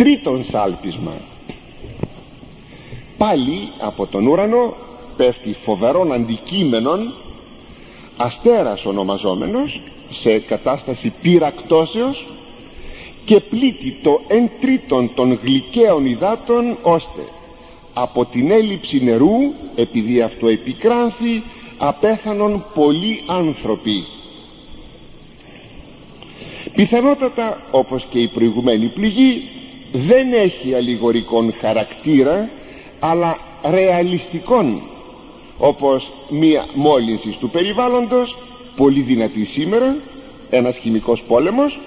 τρίτον σάλπισμα. Πάλι από τον ουρανό πέφτει φοβερόν αντικείμενον αστέρας ονομαζόμενος σε κατάσταση πυρακτώσεως και πλήττει το εν τρίτον των γλυκαίων υδάτων ώστε από την έλλειψη νερού επειδή αυτό επικράνθη απέθανον πολλοί άνθρωποι. Πιθανότατα όπως και η προηγουμένη πληγή δεν έχει αλληγορικόν χαρακτήρα αλλά ρεαλιστικόν όπως μία μόλυνση του περιβάλλοντος πολύ δυνατή σήμερα ένας χημικός πόλεμος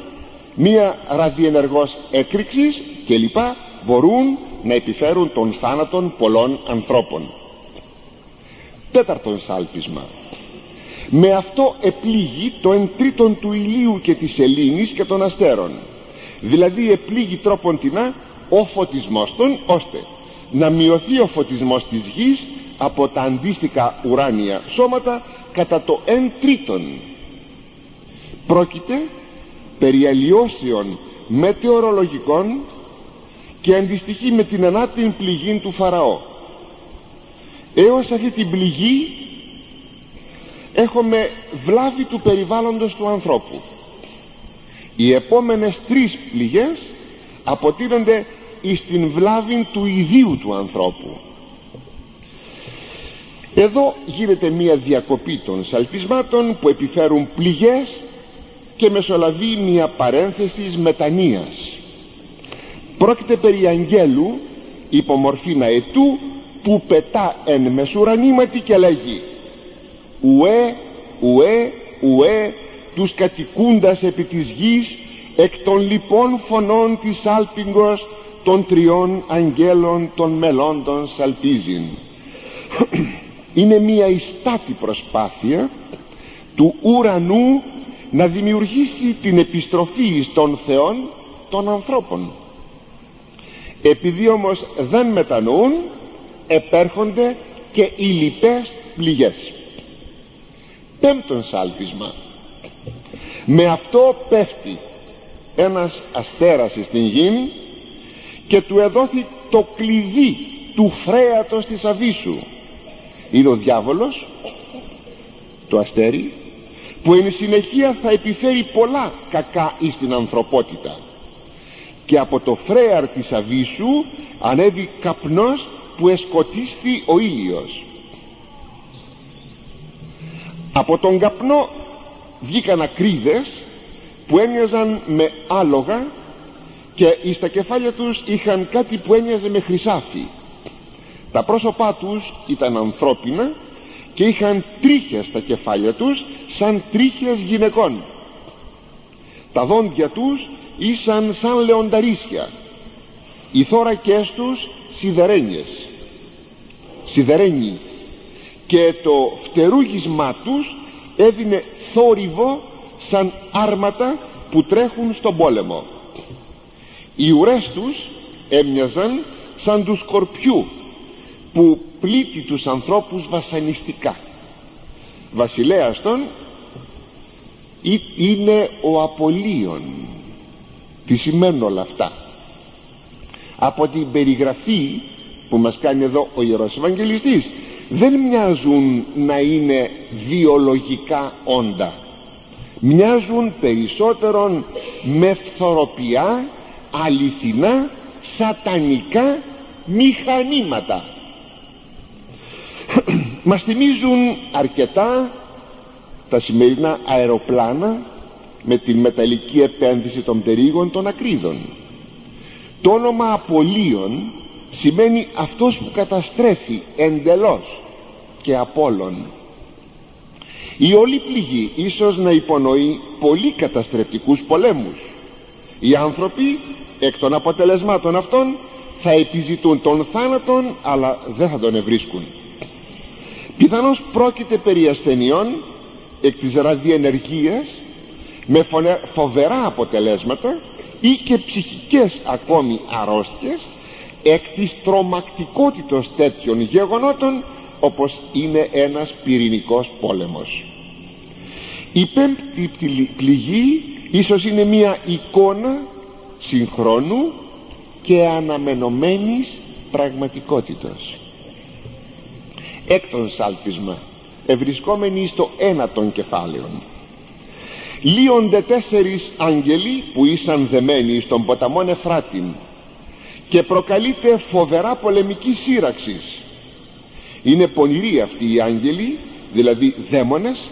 μία ραδιενεργός έκρηξης κλπ. μπορούν να επιφέρουν τον θάνατον πολλών ανθρώπων. Τέταρτον σάλπισμα με αυτό επλήγει το εν τρίτον του ηλίου και της σελήνης και των αστέρων δηλαδή επλήγει τρόπον τεινά ο φωτισμός των ώστε να μειωθεί ο φωτισμός της γης από τα αντίστοιχα ουράνια σώματα κατά το εν τρίτον. Πρόκειται περί αλλοιώσεων μετεωρολογικών και αντιστοιχεί με την ανάτην πληγή του Φαραώ. Έως αυτή την πληγή έχουμε βλάβη του περιβάλλοντος του ανθρώπου οι επόμενες τρεις πληγές αποτείνονται εις την βλάβη του ιδίου του ανθρώπου. Εδώ γίνεται μία διακοπή των σαλπισμάτων που επιφέρουν πληγές και μεσολαβεί μία παρένθεσης μετανοίας. Πρόκειται περί αγγέλου υπομορφή αετού που πετά εν μεσουρανήματι και λέγει ουέ ουέ ουέ τους κατοικούντας επί της γης εκ των λοιπών φωνών της άλπιγγος των τριών αγγέλων των μελώντων σαλπίζειν. Είναι μια ιστάτη προσπάθεια του ουρανού να δημιουργήσει την επιστροφή των θεών των ανθρώπων. Επειδή όμως δεν μετανοούν επέρχονται και οι λοιπές πληγές. Πέμπτον σάλπισμα με αυτό πέφτει ένας αστέρας στην γη και του εδόθη το κλειδί του φρέατος της Αβίσου είναι ο διάβολος το αστέρι που εν συνεχεία θα επιφέρει πολλά κακά εις την ανθρωπότητα. Και από το φρέαρ της Αβίσου ανέβει καπνός που εσκοτίστη ο ήλιος. Από τον καπνό βγήκαν ακρίδες που έμοιαζαν με άλογα και εις τα κεφάλια τους είχαν κάτι που έμοιαζε με χρυσάφι. Τα πρόσωπά τους ήταν ανθρώπινα και είχαν τρίχες στα κεφάλια τους σαν τρίχες γυναικών. Τα δόντια τους ήσαν σαν λεονταρίσια. Οι θώρακές τους σιδερένιες. Σιδερένιοι. Και το φτερούγισμά τους έδινε θόρυβο σαν άρματα που τρέχουν στον πόλεμο. Οι ουρές τους έμοιαζαν σαν του σκορπιού που πλήττει τους ανθρώπους βασανιστικά. Βασιλέας των είναι ο Απολίων τι σημαίνουν όλα αυτά; Από την περιγραφή που μας κάνει εδώ ο Ιερός Ευαγγελιστής δεν μοιάζουν να είναι βιολογικά όντα. Μοιάζουν περισσότερον με φθοροπιά αληθινά σατανικά μηχανήματα. Μας θυμίζουν αρκετά τα σημερινά αεροπλάνα με την μεταλλική επένδυση των πτερίγων των ακρίδων. Το όνομα Απολίων σημαίνει αυτός που καταστρέφει εντελώς και απόλων. Η όλη πληγή ίσως να υπονοεί πολύ καταστρεπτικούς πολέμους. Οι άνθρωποι εκ των αποτελεσμάτων αυτών θα επιζητούν τον θάνατον αλλά δεν θα τον ευρίσκουν. Πιθανώς πρόκειται περί ασθενειών εκ της ραδιενεργίας με φοβερά αποτελέσματα ή και ψυχικές ακόμη αρρώστιες εκ της τρομακτικότητος τέτοιων γεγονότων όπως είναι ένας πυρηνικός πόλεμος. Η πέμπτη πληγή ίσως είναι μια εικόνα συγχρόνου και αναμενωμένης πραγματικότητος. Έκτον σάλπισμα ευρισκόμενοι στο ένα των κεφάλαιων. Λύονται τέσσερις άγγελοι που ήσαν δεμένοι στον ποταμόν Εφράτην και προκαλείται φοβερά πολεμική σύραξης. Είναι πονηροί αυτοί οι άγγελοι δηλαδή δαίμονες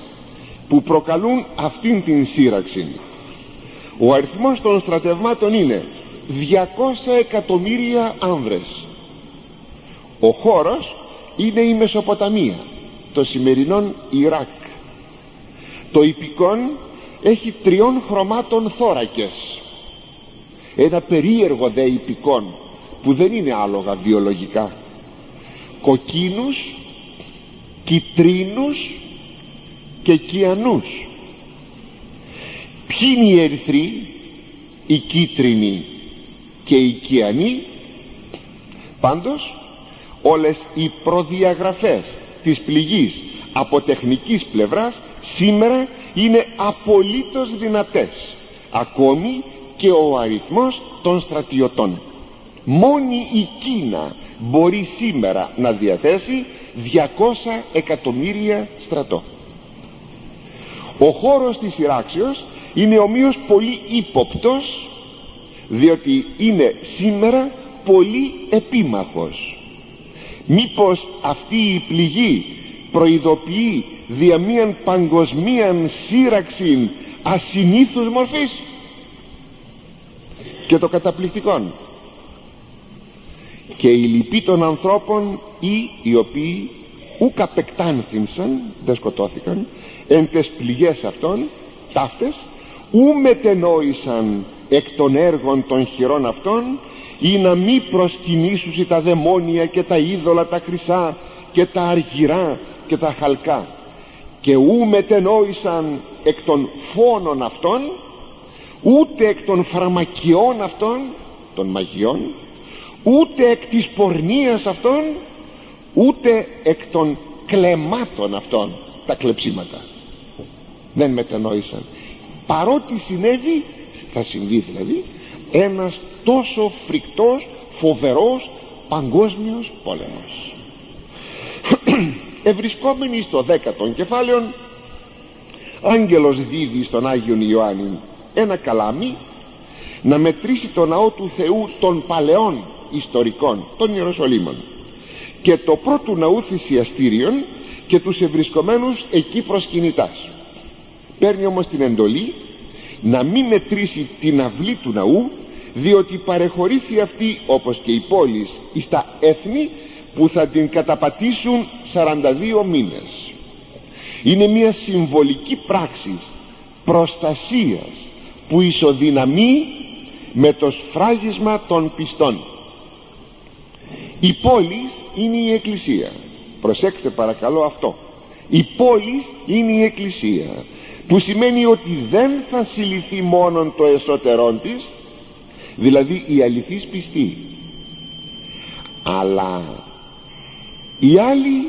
που προκαλούν αυτήν την σύραξη. Ο αριθμός των στρατευμάτων είναι 200 εκατομμύρια άνδρες. Ο χώρος είναι η Μεσοποταμία το σημερινό Ιράκ. Το υπηκόν έχει τριών χρωμάτων θώρακες. Ένα περίεργο δε υπηκόν που δεν είναι άλογα βιολογικά. Κοκκίνους κιτρίνους και κιανούς. Ποιοι είναι οι ερυθροί οι κίτρινοι και οι κιανοί; Πάντως όλες οι προδιαγραφές της πληγής από τεχνικής πλευράς σήμερα είναι απολύτως δυνατές ακόμη και ο αριθμός των στρατιωτών μόνη η Κίνα μπορεί σήμερα να διαθέσει 200 εκατομμύρια στρατό. Ο χώρος της σειράξεως είναι ομοίως πολύ ύποπτος διότι είναι σήμερα πολύ επίμαχος. Μήπως αυτή η πληγή προειδοποιεί δια μίαν παγκοσμίαν σύραξη ασυνήθους μορφής; Και το καταπληκτικόν και οι λοιποί των ανθρώπων ή οι οποίοι ουκ απεκτάνθυνσαν δεν σκοτώθηκαν εν τες πληγές αυτών ταύτες ου μετενόησαν εκ των έργων των χειρών αυτών ή να μη προσκυνήσουσι τα δαιμόνια και τα είδωλα τα χρυσά και τα αργυρά και τα χαλκά. Και ου μετενόησαν εκ των φόνων αυτών ούτε εκ των φαρμακιών αυτών των μαγιών ούτε εκ της πορνείας αυτών ούτε εκ των κλεμάτων αυτών τα κλεψίματα. Δεν μετενόησαν παρότι συνέβη θα συμβεί δηλαδή ένας τόσο φρικτός φοβερός παγκόσμιος πόλεμος. Ευρισκόμενοι στο δέκατο κεφάλαιο άγγελος δίδει στον Άγιον Ιωάννη ένα καλάμι να μετρήσει το ναό του Θεού των παλαιών ιστορικών των Ιεροσολύμων. Και το πρώτο ναού θυσιαστήριων και τους ευρισκομένους εκεί προσκυνητάς παίρνει όμως την εντολή να μην μετρήσει την αυλή του ναού διότι παρεχωρήθη αυτή όπως και η πόλη στα έθνη που θα την καταπατήσουν 42 μήνες. Είναι μια συμβολική πράξη προστασίας που ισοδυναμεί με το σφράγισμα των πιστών η πόλη είναι η εκκλησία. Προσέξτε παρακαλώ αυτό. Η πόλη είναι η εκκλησία. Που σημαίνει ότι δεν θα συλληφθεί μόνον το εσωτερόν της δηλαδή η αληθής πιστή. Αλλά οι άλλοι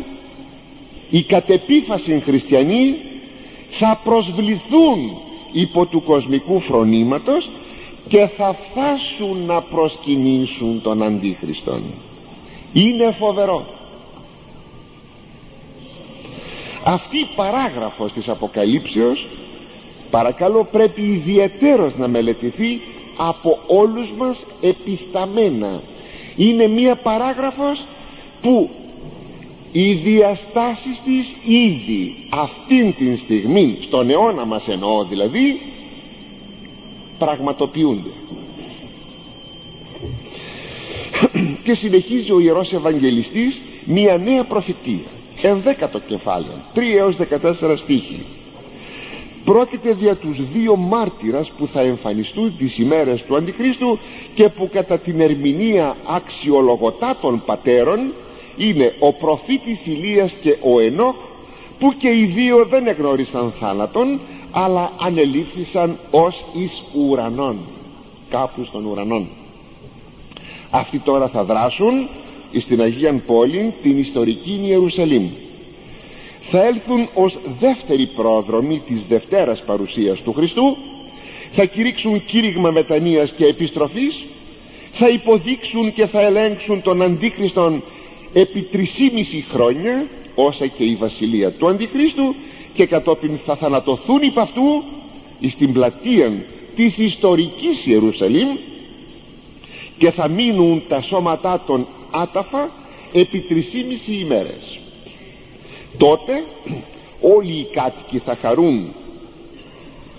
οι κατεπίφαση χριστιανοί θα προσβληθούν υπό του κοσμικού φρονήματος και θα φτάσουν να προσκυνήσουν τον Αντίχριστον είναι φοβερό. Αυτή η παράγραφος της Αποκαλύψεως παρακαλώ πρέπει ιδιαιτέρως να μελετηθεί από όλους μας επισταμένα. Είναι μία παράγραφος που οι διαστάσεις της ήδη αυτήν την στιγμή στον αιώνα μας εννοώ δηλαδή πραγματοποιούνται και συνεχίζει ο Ιερός Ευαγγελιστής μία νέα προφητεία. Ενδέκατο κεφάλαιο 3 έως 14 στίχοι πρόκειται δια τους δύο μάρτυρας που θα εμφανιστούν τις ημέρες του Αντιχρίστου και που κατά την ερμηνεία αξιολογωτά των πατέρων είναι ο προφήτης Ηλίας και ο Ενόχ που και οι δύο δεν εγνώρισαν θάνατον αλλά ανελήφθησαν ως εις ουρανών κάπου στον ουρανών αυτοί τώρα θα δράσουν στην Αγίαν Πόλη την ιστορική Ιερουσαλήμ. Θα έλθουν ως δεύτερη πρόδρομη της Δευτέρας παρουσίας του Χριστού θα κηρύξουν κήρυγμα μετανοίας και επιστροφής θα υποδείξουν και θα ελέγξουν τον Αντίχριστον επί τρισήμιση χρόνια όσα και η βασιλεία του Αντιχρίστου και κατόπιν θα θανατωθούν υπ' αυτού στην πλατεία της ιστορικής Ιερουσαλήμ και θα μείνουν τα σώματά των άταφα επί τρισήμιση ημέρες. Τότε όλοι οι κάτοικοι θα χαρούν.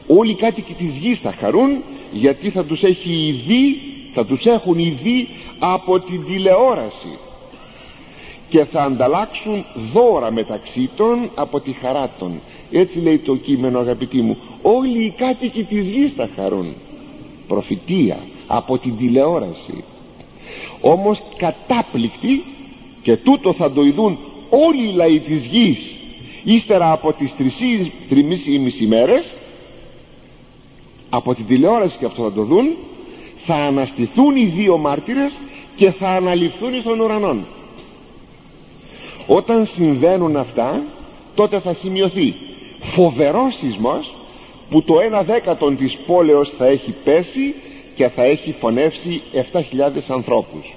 Όλοι οι κάτοικοι της γης θα χαρούν γιατί θα τους έχει ειδεί θα τους έχουν ειδεί από την τηλεόραση και θα ανταλλάξουν δώρα μεταξύ των από τη χαρά των. Έτσι λέει το κείμενο αγαπητοί μου. Όλοι οι κάτοικοι της γης θα χαρούν. Προφητεία από την τηλεόραση. Όμως κατάπληκτοι και τούτο θα το ειδούν όλοι οι λαοί της γης ύστερα από τις τρεις ή μέρες από την τηλεόραση και αυτό θα το δουν θα αναστηθούν οι δύο μάρτυρες και θα αναλυφθούν στον ουρανόν. Όταν συμβαίνουν αυτά τότε θα σημειωθεί φοβερός σεισμός που το ένα δέκατον της πόλεως θα έχει πέσει και θα έχει φωνεύσει 7.000 ανθρώπους.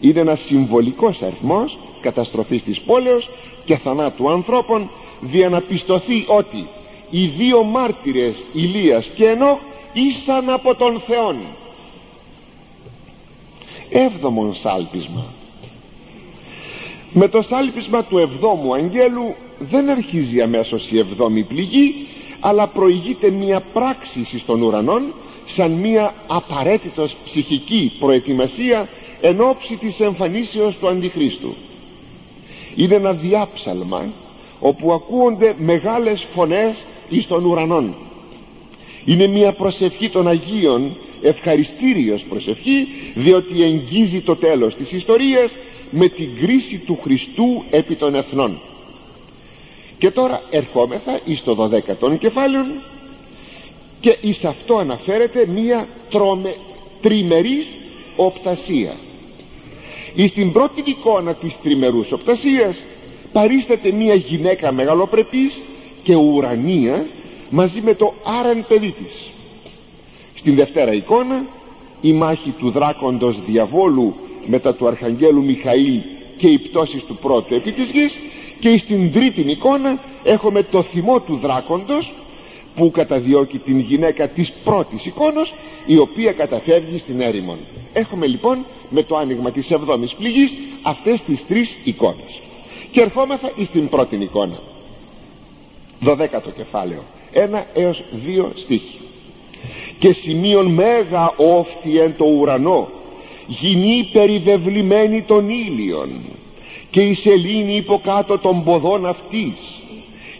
Είναι ένας συμβολικός αριθμός καταστροφής της πόλεως και θανάτου ανθρώπων διαναπιστωθεί ότι οι δύο μάρτυρες Ηλίας και Ενώχ ήσαν από τον Θεόν. Έβδομον σάλπισμα. Με το σάλπισμα του εβδόμου αγγέλου δεν αρχίζει αμέσως η εβδόμη πληγή αλλά προηγείται μια πράξη στον ουρανών σαν μια απαραίτητος ψυχική προετοιμασία εν ώψη της εμφανίσεως του Αντιχρίστου. Είναι ένα διάψαλμα όπου ακούονται μεγάλες φωνές εις των ουρανών είναι μια προσευχή των Αγίων ευχαριστήριος προσευχή διότι εγγίζει το τέλος της ιστορίας με την κρίση του Χριστού επί των εθνών. Και τώρα ερχόμεθα εις το 12ο κεφάλαιο και εις αυτό αναφέρεται μία τρομε, τριμερής οπτασία. Εις την πρώτη εικόνα της τριμερούς οπτασίας παρίσταται μία γυναίκα μεγαλοπρεπής και ουρανία μαζί με το άραν παιδί της. Στην δευτέρα εικόνα η μάχη του δράκοντος διαβόλου μετά του αρχαγγέλου Μιχαήλ και οι πτώσεις του πρώτου επί της γης και στην τρίτη εικόνα έχουμε το θυμό του δράκοντος που καταδιώκει την γυναίκα της πρώτης εικόνος η οποία καταφεύγει στην έρημον. Έχουμε λοιπόν με το άνοιγμα της εβδόμης πληγής αυτές τις τρεις εικόνες. Και ερχόμεθα στην πρώτη εικόνα. Δωδέκατο κεφάλαιο. Ένα έως δύο στίχη και σημείων μέγα όφθη εν το ουρανό γυνή περιβεβλημένη των ήλιων και η σελήνη υποκάτω των ποδών αυτής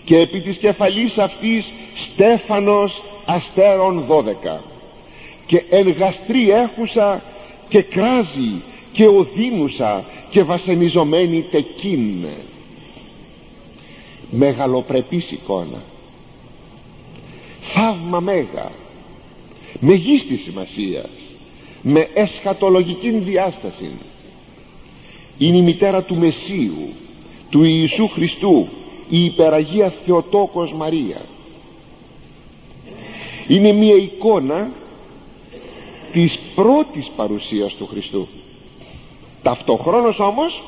και επί της κεφαλής αυτής στέφανος αστέρων δώδεκα. Και εν γαστρή έχουσα και κράζει και οδύνουσα και βασανιζομένη τεκίν. Μεγαλοπρεπής εικόνα. Θαύμα μέγα. Μεγίστης σημασίας. Με εσχατολογική διάσταση είναι η μητέρα του Μεσσίου του Ιησού Χριστού η υπεραγία Θεοτόκος Μαρίας είναι μια εικόνα της πρώτης παρουσίας του Χριστού. Ταυτοχρόνως όμως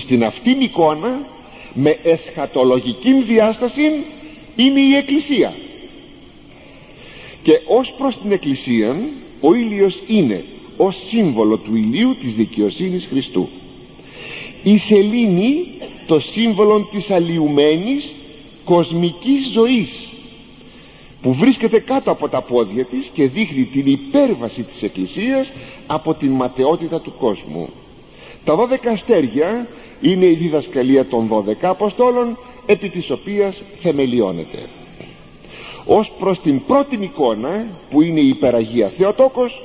στην αυτήν εικόνα με εσχατολογική διάσταση είναι η Εκκλησία. Και ως προς την Εκκλησία ο ήλιος είναι ως σύμβολο του ηλίου της δικαιοσύνης Χριστού. Η σελήνη το σύμβολο της αλλοιουμένης κοσμικής ζωής που βρίσκεται κάτω από τα πόδια της και δείχνει την υπέρβαση της Εκκλησίας από την ματαιότητα του κόσμου. Τα δώδεκα αστέρια είναι η διδασκαλία των δώδεκα Αποστόλων επί της οποίας θεμελιώνεται. Ως προς την πρώτη εικόνα που είναι η υπεραγία Θεοτόκος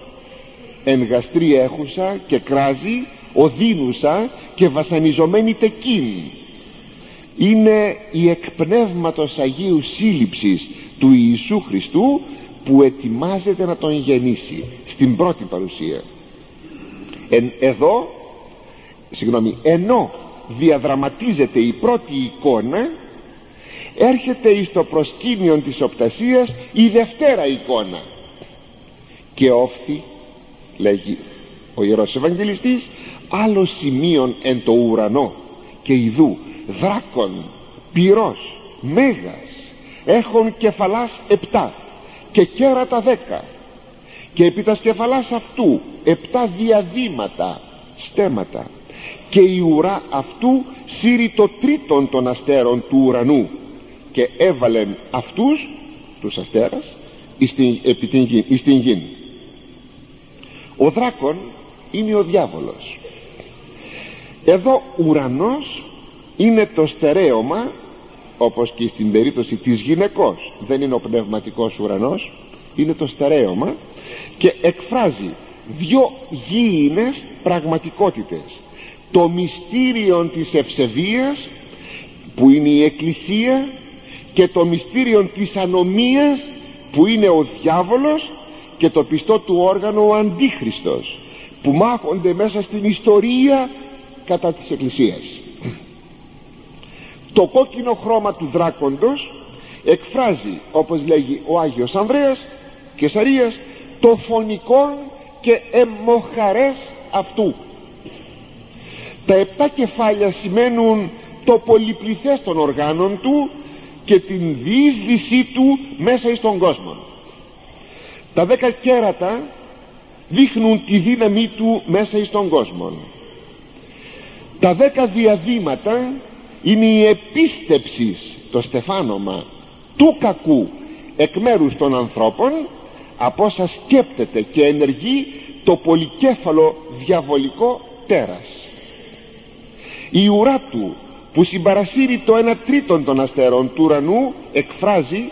εν γαστρή έχουσα και κράζει οδύνουσα και βασανιζομένη τεκίν είναι η εκπνεύματος Αγίου σύλληψης του Ιησού Χριστού που ετοιμάζεται να τον γεννήσει στην πρώτη παρουσία. Εν, εδώ συγγνώμη ενώ διαδραματίζεται η πρώτη εικόνα έρχεται εις το προσκήνιο της οπτασίας η δευτέρα εικόνα. Και όφθη λέγει ο Ιερός Ευαγγελιστής άλλο σημείων εν το ουρανό και ιδού δράκον πυρός μέγας έχουν κεφαλάς επτά και κέρατα δέκα. Και επί τας σκεφαλάς αυτού επτά διαδήματα στέματα. Και η ουρά αυτού σύρει το τρίτον των αστέρων του ουρανού. Και έβαλεν αυτούς τους αστέρας επί την γη ο δράκον είναι ο διάβολος. Εδώ ουρανός είναι το στερέωμα όπως και στην περίπτωση της γυναικός. Δεν είναι ο πνευματικός ουρανός είναι το στερέωμα και εκφράζει δυο γήινες πραγματικότητες. Το μυστήριο της ευσεβίας που είναι η εκκλησία και το μυστήριο της ανομίας που είναι ο διάβολος και το πιστό του όργανο ο αντίχριστος που μάχονται μέσα στην ιστορία κατά της εκκλησίας το κόκκινο χρώμα του δράκοντος εκφράζει όπως λέγει ο Άγιος Ανδρέας και Σαρίας το φωνικό και εμοχαρές αυτού. Τα επτά κεφάλια σημαίνουν το πολυπληθές των οργάνων του και την διείσδυσή του μέσα εις τον κόσμο. Τα δέκα κέρατα δείχνουν τη δύναμή του μέσα εις τον κόσμο. Τα δέκα διαδήματα είναι η επίστεψη το στεφάνομα του κακού εκ μέρους των ανθρώπων από όσα σκέπτεται και ενεργεί το πολυκέφαλο διαβολικό τέρας. Η ουρά του που συμπαρασύρει το ένα τρίτον των αστέρων του ουρανού εκφράζει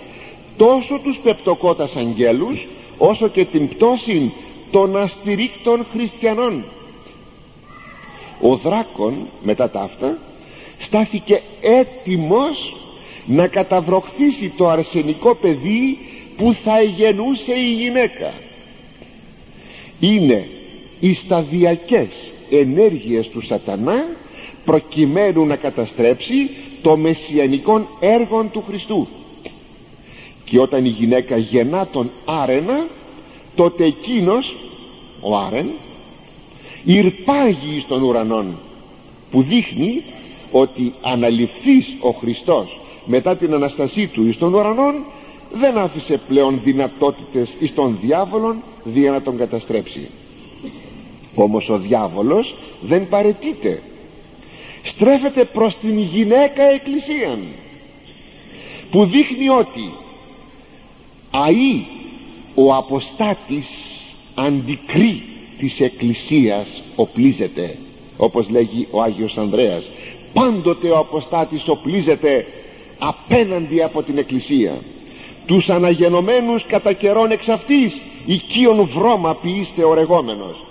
τόσο τους πεπτοκότας αγγέλους όσο και την πτώση των αστηρίκτων χριστιανών. Ο δράκον μετά τα αυτά στάθηκε έτοιμος να καταβροχθήσει το αρσενικό παιδί που θα εγενούσε η γυναίκα. Είναι οι σταδιακές ενέργειες του σατανά προκειμένου να καταστρέψει το μεσιανικό έργο του Χριστού. Και όταν η γυναίκα γεννά τον άρενα τότε εκείνος ο άρεν ηρπάγει στον ουρανόν που δείχνει ότι αναλυφθείς ο Χριστός μετά την Αναστασή του εις τον ουρανόν δεν άφησε πλέον δυνατότητες εις τον διάβολον δια να τον καταστρέψει. Όμως ο διάβολος δεν παρετείται. Στρέφεται προς την γυναίκα εκκλησίαν που δείχνει ότι αεί ο αποστάτης αντικρεί της εκκλησίας οπλίζεται όπως λέγει ο Άγιος Ανδρέας πάντοτε ο αποστάτης οπλίζεται απέναντι από την εκκλησία. Τους αναγενωμένους κατά καιρόν εξ αυτής οικείον βρώμα ποιήστε ορεγόμενος.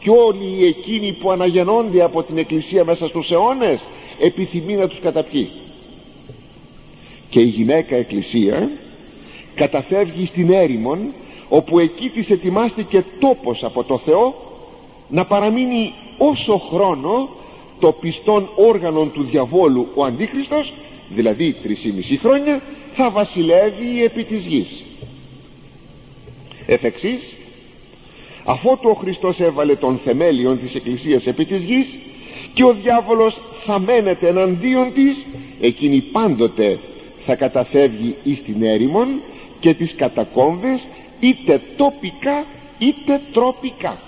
Και όλοι εκείνοι που αναγεννώνται από την εκκλησία μέσα στους αιώνες επιθυμεί να τους καταπιεί. Και η γυναίκα εκκλησία καταφεύγει στην έρημον όπου εκεί της ετοιμάστηκε τόπος από το Θεό να παραμείνει όσο χρόνο το πιστόν όργανο του διαβόλου ο Αντίχριστος δηλαδή 3,5 χρόνια θα βασιλεύει επί της γης. Εφ' εξής αφού ο Χριστός έβαλε τον θεμέλιον της Εκκλησίας επί της γης και ο διάβολος θα μένεται εναντίον της εκείνη πάντοτε θα καταφεύγει εις την έρημον και τις κατακόμβες είτε τοπικά είτε τροπικά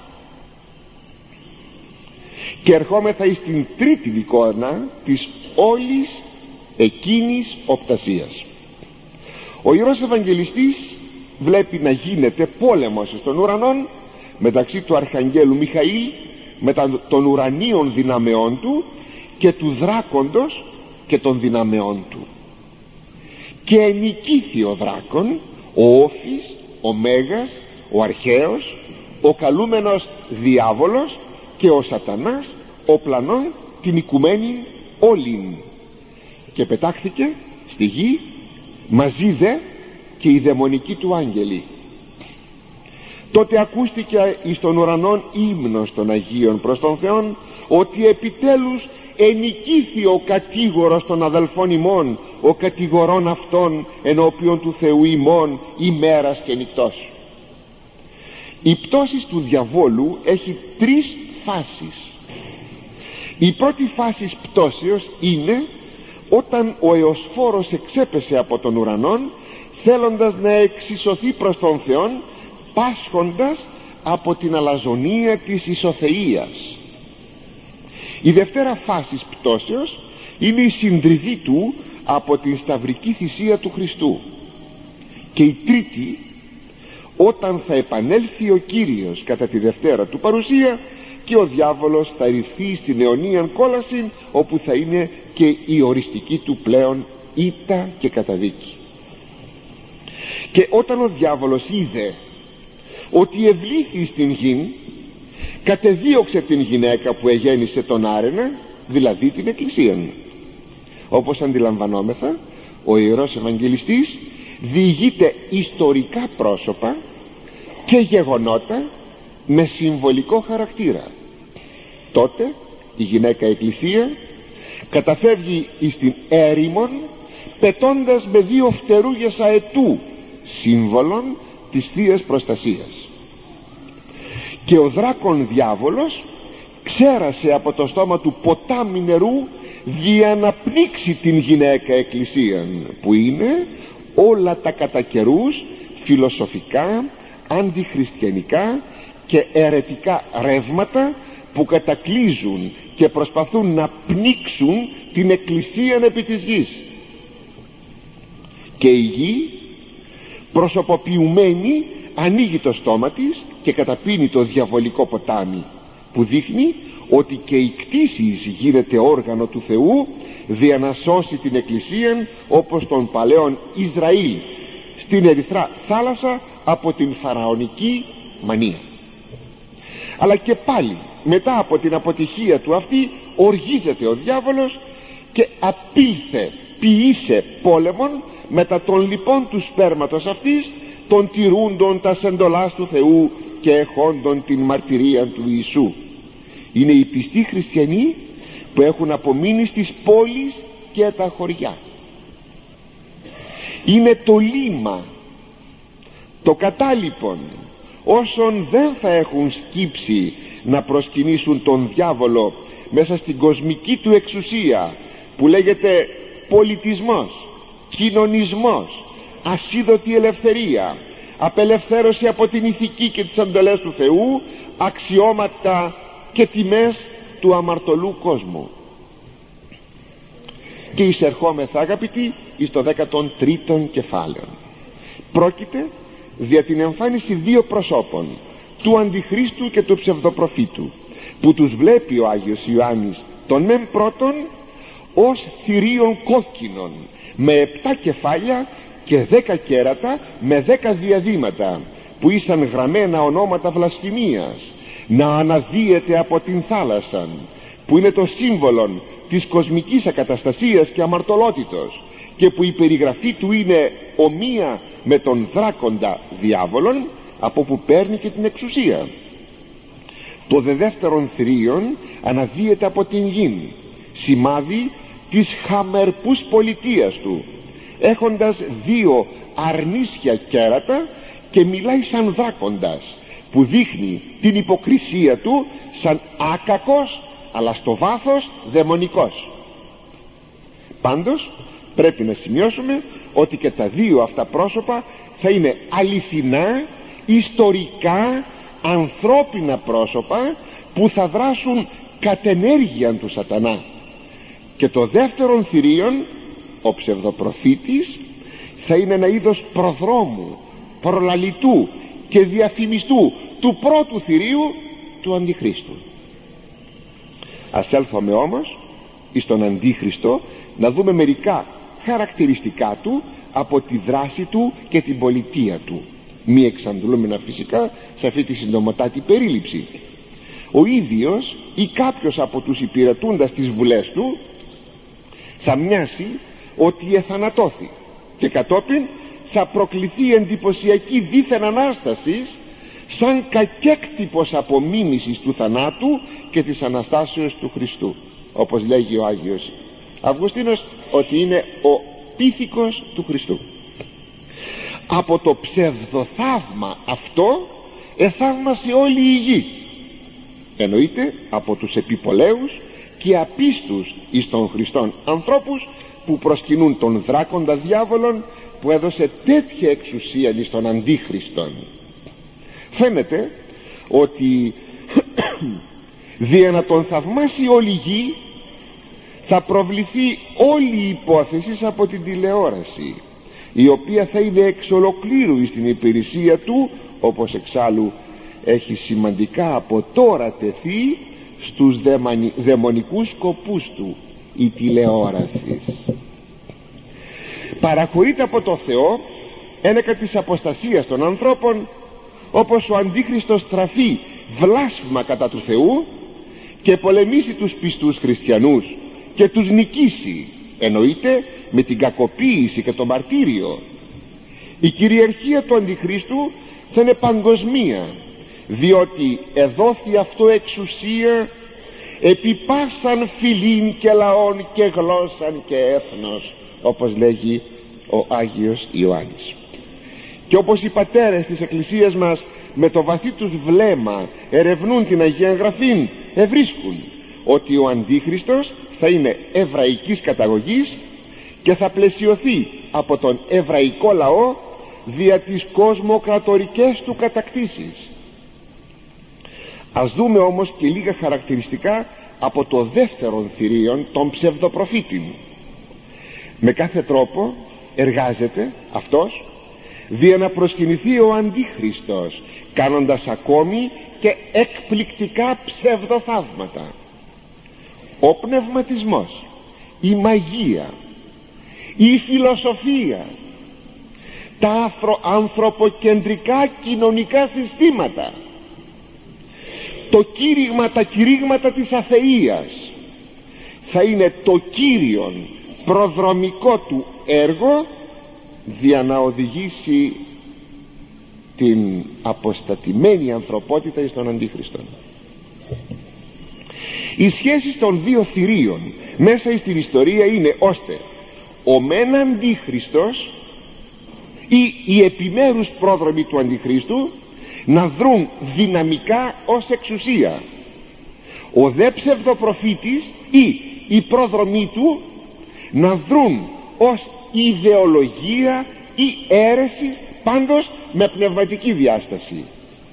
και ερχόμεθα εις την τρίτη εικόνα της όλης εκείνης οπτασίας ο Ιερός Ευαγγελιστής βλέπει να γίνεται πόλεμος στον ουρανόν μεταξύ του Αρχαγγέλου Μιχαήλ με των ουρανίων δυναμεών του και του δράκοντος και των δυναμεών του. Και ενικήθη ο δράκον ο όφης, ο μέγας, ο αρχαίος ο καλούμενος διάβολος και ο σατανάς ο πλανών την οικουμένη όλην. Και πετάχθηκε στη γη μαζί δε και οι δαιμονικοί του άγγελοι. Τότε ακούστηκε εις των ουρανών ύμνος των Αγίων προς τον Θεόν ότι επιτέλους ενικήθη ο κατήγορος των αδελφών ημών ο κατηγορών αυτών ενώπιον του Θεού ημών ημέρας και νυχτός. Η πτώση του διαβόλου έχει τρεις φάσεις. Η πρώτη φάση πτώσεως είναι όταν ο εωσφόρος εξέπεσε από τον ουρανό θέλοντας να εξισωθεί προς τον Θεόν πάσχοντας από την αλαζονία της ισοθεΐας. Η δευτέρα φάση πτώσεως είναι η συντριβή του από την σταυρική θυσία του Χριστού. Και η τρίτη όταν θα επανέλθει ο Κύριος κατά τη δευτέρα του παρουσία και ο διάβολος θα ρηθεί στην αιωνίαν κόλαση όπου θα είναι και η οριστική του πλέον ήττα και καταδίκη. Και όταν ο διάβολος είδε ότι ευλήθη στην γη κατεδίωξε την γυναίκα που εγέννησε τον Άρενα δηλαδή την Εκκλησία όπως αντιλαμβανόμεθα ο Ιερός Ευαγγελιστής διηγείται ιστορικά πρόσωπα και γεγονότα με συμβολικό χαρακτήρα τότε η γυναίκα εκκλησία καταφεύγει εις την έρημον πετώντας με δύο φτερούγες αετού σύμβολον της Θείας Προστασίας. Και ο δράκον διάβολος ξέρασε από το στόμα του ποτάμι νερού για να πνίξει την γυναίκα εκκλησίαν που είναι όλα τα κατά καιρούς φιλοσοφικά αντιχριστιανικά και αιρετικά ρεύματα που κατακλείζουν και προσπαθούν να πνίξουν την εκκλησία επί της γης. Και η γη προσωποποιουμένη ανοίγει το στόμα της και καταπίνει το διαβολικό ποτάμι που δείχνει ότι και η κτήση γίνεται όργανο του Θεού δια να σώσει την εκκλησία όπως τον παλαιόν Ισραήλ στην Ερυθρά θάλασσα από την φαραωνική μανία αλλά και πάλι μετά από την αποτυχία του αυτή οργίζεται ο διάβολος και απήλθε ποιήσε πόλεμον μετά των λοιπόν του σπέρματος αυτής των τηρούντων τα σεντολάς του Θεού και εχόντων την μαρτυρία του Ιησού. Είναι οι πιστοί χριστιανοί που έχουν απομείνει στις πόλεις και τα χωριά. Είναι το λίμα το κατάλοιπον όσων δεν θα έχουν σκύψει να προσκυνήσουν τον διάβολο μέσα στην κοσμική του εξουσία που λέγεται πολιτισμός κοινωνισμός ασίδωτη ελευθερία απελευθέρωση από την ηθική και τις αντολές του Θεού αξιώματα και τιμές του αμαρτωλού κόσμου. Και εισερχόμεθα αγαπητοί εις το 13ο κεφάλαιο. Πρόκειται δια την εμφάνιση δύο προσώπων του Αντιχρίστου και του ψευδοπροφήτου που τους βλέπει ο Άγιος Ιωάννης τον μεν πρώτον ως θηρίων κόκκινων με επτά κεφάλια και δέκα κέρατα με δέκα διαδήματα που ήσαν γραμμένα ονόματα βλασφημίας να αναδύεται από την θάλασσα που είναι το σύμβολο της κοσμικής ακαταστασίας και αμαρτωλότητος και που η περιγραφή του είναι ομοία με τον δράκοντα διάβολον από που παίρνει και την εξουσία. Το δε δεύτερον θρίον αναδύεται από την γην σημάδι της χαμερπούς πολιτείας του έχοντας δύο αρνίσια κέρατα και μιλάει σαν δράκοντας που δείχνει την υποκρισία του σαν άκακος αλλά στο βάθος δαιμονικός. Πάντως πρέπει να σημειώσουμε ότι και τα δύο αυτά πρόσωπα θα είναι αληθινά ιστορικά ανθρώπινα πρόσωπα που θα δράσουν κατ' ενέργεια του σατανά. Και το δεύτερον θηρίον ο ψευδοπροφήτης θα είναι ένα είδος προδρόμου προλαλητού και διαφημιστού του πρώτου θηρίου του Αντιχρίστου. Ας έλθουμε όμως εις τον Αντίχριστο να δούμε μερικά χαρακτηριστικά του από τη δράση του και την πολιτεία του. Μη εξαντλούμενα φυσικά σε αυτή τη συντομοτάτη περίληψη. Ο ίδιος ή κάποιος από τους υπηρετούντας τις βουλές του θα μοιάσει ότι εθανατώθη και κατόπιν θα προκληθεί εντυπωσιακή δίθεν ανάσταση σαν κακέκτυπος απομίμησης του θανάτου και της Αναστάσεως του Χριστού όπως λέγει ο Άγιος Αυγουστίνος ότι είναι ο πίθηκος του Χριστού. Από το ψευδοθαύμα αυτό εθαύμασε όλη η γη. Εννοείται από τους επιπολέους και απίστους εις των Χριστών ανθρώπους που προσκυνούν τον δράκοντα διάβολον που έδωσε τέτοια εξουσία εις τον Αντίχριστον. Φαίνεται ότι δια να τον θαυμάσει όλη η γη θα προβληθεί όλη η υπόθεση από την τηλεόραση η οποία θα είναι εξ ολοκλήρου στην υπηρεσία του όπως εξάλλου έχει σημαντικά από τώρα τεθεί στους δαιμονικούς σκοπούς του η τηλεόραση. Παραχωρείται από το Θεό ένεκα της αποστασίας των ανθρώπων όπως ο Αντίχριστος στραφεί βλάσφημα κατά του Θεού και πολεμήσει τους πιστούς χριστιανούς και τους νικήσει. Εννοείται με την κακοποίηση και το μαρτύριο. Η κυριαρχία του Αντιχρίστου θα είναι παγκοσμία διότι εδόθη αυτό εξουσία επί πάσαν φιλήν και λαών και γλώσσαν και έθνος όπως λέγει ο Άγιος Ιωάννης. Και όπως οι πατέρες της Εκκλησίας μας με το βαθύ τους βλέμμα ερευνούν την Αγία Γραφή ευρίσκουν ότι ο Αντίχριστος θα είναι εβραϊκής καταγωγής και θα πλαισιωθεί από τον εβραϊκό λαό δια τις κοσμοκρατορικές του κατακτήσεις. Ας δούμε όμως και λίγα χαρακτηριστικά από το δεύτερο θηρίον των ψευδοπροφήτων με κάθε τρόπο εργάζεται αυτός δια να προσκυνηθεί ο Αντίχριστος κάνοντας ακόμη και εκπληκτικά ψευδοθαύματα ο πνευματισμός η μαγεία η φιλοσοφία τα ανθρωποκεντρικά κοινωνικά συστήματα το κήρυγμα, τα κηρύγματα της αθείας θα είναι το κύριον προδρομικό του έργο για να οδηγήσει την αποστατημένη ανθρωπότητα εις τον Αντίχριστον οι σχέσεις των δύο θηρίων μέσα στην ιστορία είναι ώστε ο μεν Αντίχριστος ή οι επιμέρους πρόδρομοι του Αντιχρίστου να δρουν δυναμικά ως εξουσία. Ο δε ψευδοπροφήτης ή οι πρόδρομοι του να δρουν ως ιδεολογία ή αίρεση πάντως με πνευματική διάσταση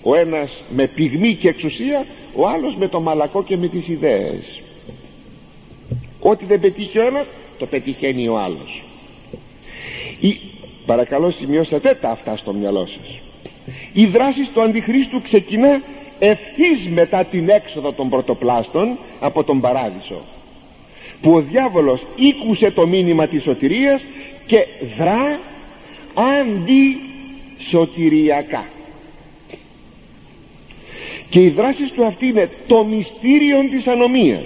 ο ένας με πυγμή και εξουσία ο άλλος με το μαλακό και με τις ιδέες. Ό,τι δεν πετύχει ο ένας το πετυχαίνει ο άλλος. Η... παρακαλώ σημειώσατε τα αυτά στο μυαλό σας. Η δράση του Αντιχρίστου ξεκινά ευθύς μετά την έξοδο των πρωτοπλάστων από τον παράδεισο που ο διάβολος ήκουσε το μήνυμα της σωτηρίας και δρά αντισωτηριακά και η δράση του αυτή είναι το μυστήριο της ανομίας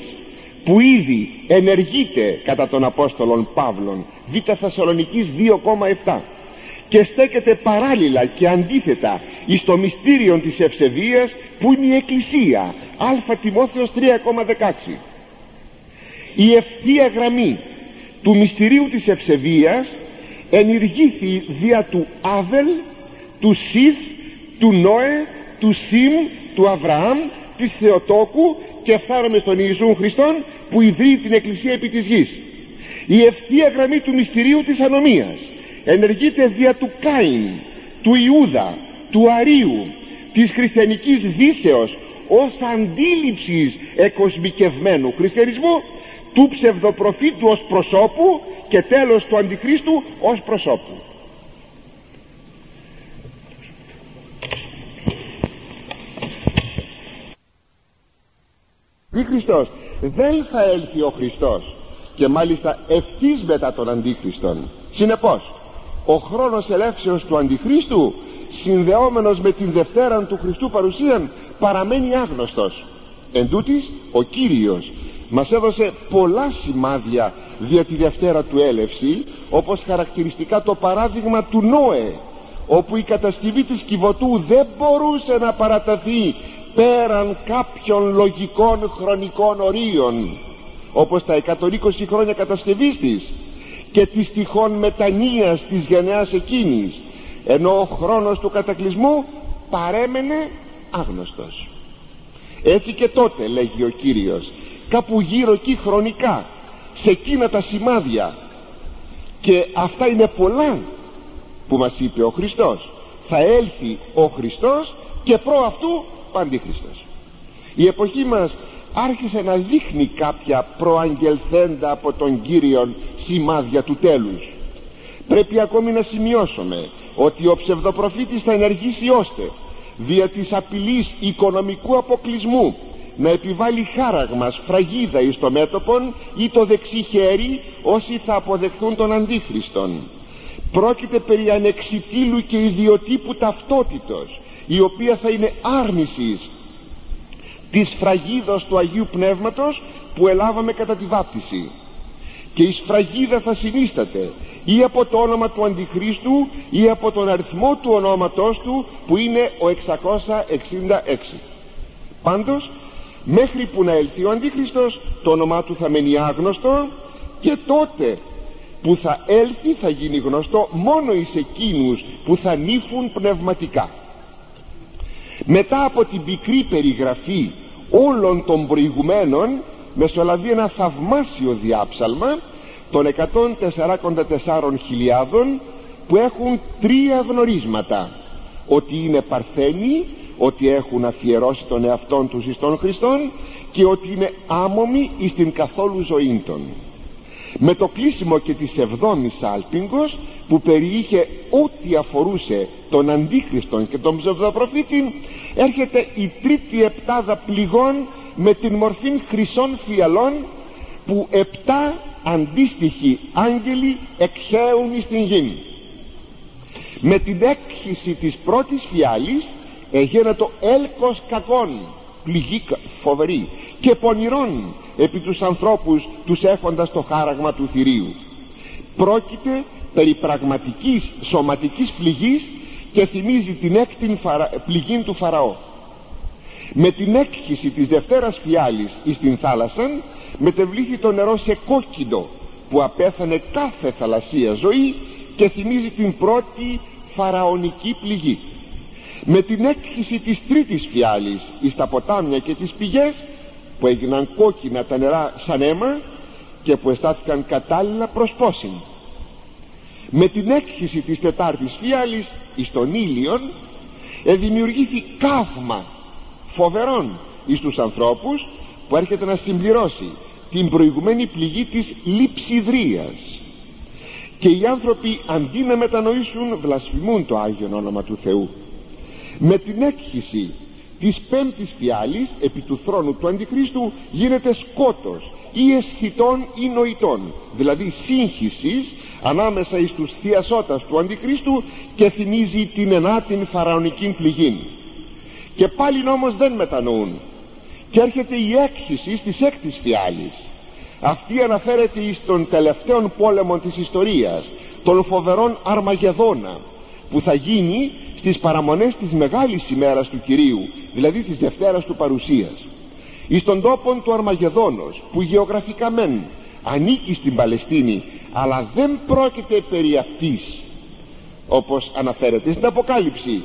που ήδη ενεργείται κατά τον Απόστολον Παύλων Β Θεσσαλονικής 2,7 και στέκεται παράλληλα και αντίθετα εις το μυστήριο της ευσεβίας που είναι η Εκκλησία Α Τιμόθεος 3,16 η ευθεία γραμμή του μυστηρίου της ευσεβίας ενηργήθη δια του Άβελ του Σιθ του Νόε του Σιμ του Αβραάμ της Θεοτόκου και φτάνουμε στον Ιησού Χριστόν που ιδρύει την Εκκλησία επί της γης. Η ευθεία γραμμή του μυστηρίου της ανομίας ενεργείται δια του Κάιν του Ιούδα του Αρίου της χριστιανικής δύσεως ως αντίληψης εκοσμικευμένου χριστιανισμού του ψευδοπροφήτου ως προσώπου και τέλος του αντιχρίστου ως προσώπου Χριστός. Δεν θα έλθει ο Χριστός. Και μάλιστα ευθύς μετά τον Αντίχριστον συνεπώς ο χρόνος ελεύσεως του Αντιχρίστου συνδεόμενος με την Δευτέρα του Χριστού παρουσίαν παραμένει άγνωστος. Εν τούτης, ο Κύριος μας έδωσε πολλά σημάδια δια τη Δευτέρα του έλευση όπως χαρακτηριστικά το παράδειγμα του Νόε όπου η κατασκευή της Κιβωτού δεν μπορούσε να παραταθεί πέραν κάποιων λογικών χρονικών ορίων όπως τα 120 χρόνια κατασκευής της και της τυχόν μετανοίας της γενεάς εκείνης ενώ ο χρόνος του κατακλυσμού παρέμενε άγνωστος. Έτσι και τότε λέγει ο Κύριος κάπου γύρω εκεί χρονικά σε εκείνα τα σημάδια. Και αυτά είναι πολλά που μας είπε ο Χριστός. Θα έλθει ο Χριστός και προ αυτού παντίχριστος η εποχή μας άρχισε να δείχνει κάποια προαγγελθέντα από τον Κύριον σημάδια του τέλους. Πρέπει ακόμη να σημειώσουμε ότι ο ψευδοπροφήτης θα ενεργήσει ώστε δια της απειλής οικονομικού αποκλεισμού να επιβάλλει χάραγμα σφραγίδα εις το μέτωπον ή το δεξί χέρι όσοι θα αποδεχθούν τον Αντίχριστον. Πρόκειται περί ανεξιτήλου και ιδιοτύπου ταυτότητος η οποία θα είναι άρνησης της φραγίδας του Αγίου Πνεύματος που ελάβαμε κατά τη βάπτιση. Και η σφραγίδα θα συνίσταται ή από το όνομα του Αντιχρίστου ή από τον αριθμό του ονόματός του που είναι ο 666 πάντως μέχρι που να έλθει ο Αντίχριστος το όνομά του θα μένει άγνωστο και τότε που θα έλθει θα γίνει γνωστό μόνο εις εκείνους που θα νύφουν πνευματικά μετά από την πικρή περιγραφή όλων των προηγουμένων μεσολαβεί ένα θαυμάσιο διάψαλμα των 144.000 που έχουν τρία γνωρίσματα. Ότι είναι παρθένοι ότι έχουν αφιερώσει τον εαυτόν τους εις τον Χριστόν και ότι είναι άμομοι εις την καθόλου ζωή των με το κλείσιμο και της εβδόμης άλπιγκος που περιείχε ό,τι αφορούσε τον Αντίχριστον και τον ψευδοπροφήτη έρχεται η τρίτη επτάδα πληγών με την μορφή χρυσών φιαλών που επτά αντίστοιχοι άγγελοι εξαίουν στην γη. Με την έκχυση της πρώτης φιάλης έγινε το έλκος κακών πληγή φοβερή και πονηρών επί τους ανθρώπους τους έχοντας το χάραγμα του θηρίου. Πρόκειται περί πραγματικής σωματικής πληγής και θυμίζει την έκτη πληγή του Φαραώ. Με την έκχυση της Δευτέρας Φιάλης εις την θάλασσα μετεβλήθη το νερό σε κόκκινο που απέθανε κάθε θαλασσία ζωή και θυμίζει την πρώτη φαραωνική πληγή. Με την έκχυση της τρίτης φιάλης εις τα ποτάμια και τις πηγές που έγιναν κόκκινα τα νερά σαν αίμα και που αισθάθηκαν κατάλληλα προς πόσιν με την έκχυση της τετάρτης φιάλης εις τον ήλιον εδημιουργήθη καύμα φοβερών εις τους ανθρώπους που έρχεται να συμπληρώσει την προηγουμένη πληγή της λειψιδρίας. Και οι άνθρωποι αντί να μετανοήσουν βλασφημούν το Άγιο Όνομα του Θεού. Με την έκχυση της πέμπτης φιάλης επί του θρόνου του Αντιχρίστου γίνεται σκότος ή αισθητών ή νοητών δηλαδή σύγχυσης ανάμεσα εις τους θειασότας του Αντιχρίστου και θυμίζει την ενάτην φαραωνική πληγή και πάλι όμως δεν μετανοούν. Και έρχεται η έκχυση της έκτης φιάλης. Αυτή αναφέρεται εις τον τελευταίο πόλεμο της ιστορίας των φοβερών Αρμαγεδόνα που θα γίνει στις παραμονές της μεγάλης ημέρας του Κυρίου δηλαδή της Δευτέρας του Παρουσίας. Εις τον τόπον του Αρμαγεδόνος που γεωγραφικά μεν ανήκει στην Παλαιστίνη αλλά δεν πρόκειται περί αυτής όπως αναφέρεται στην Αποκάλυψη.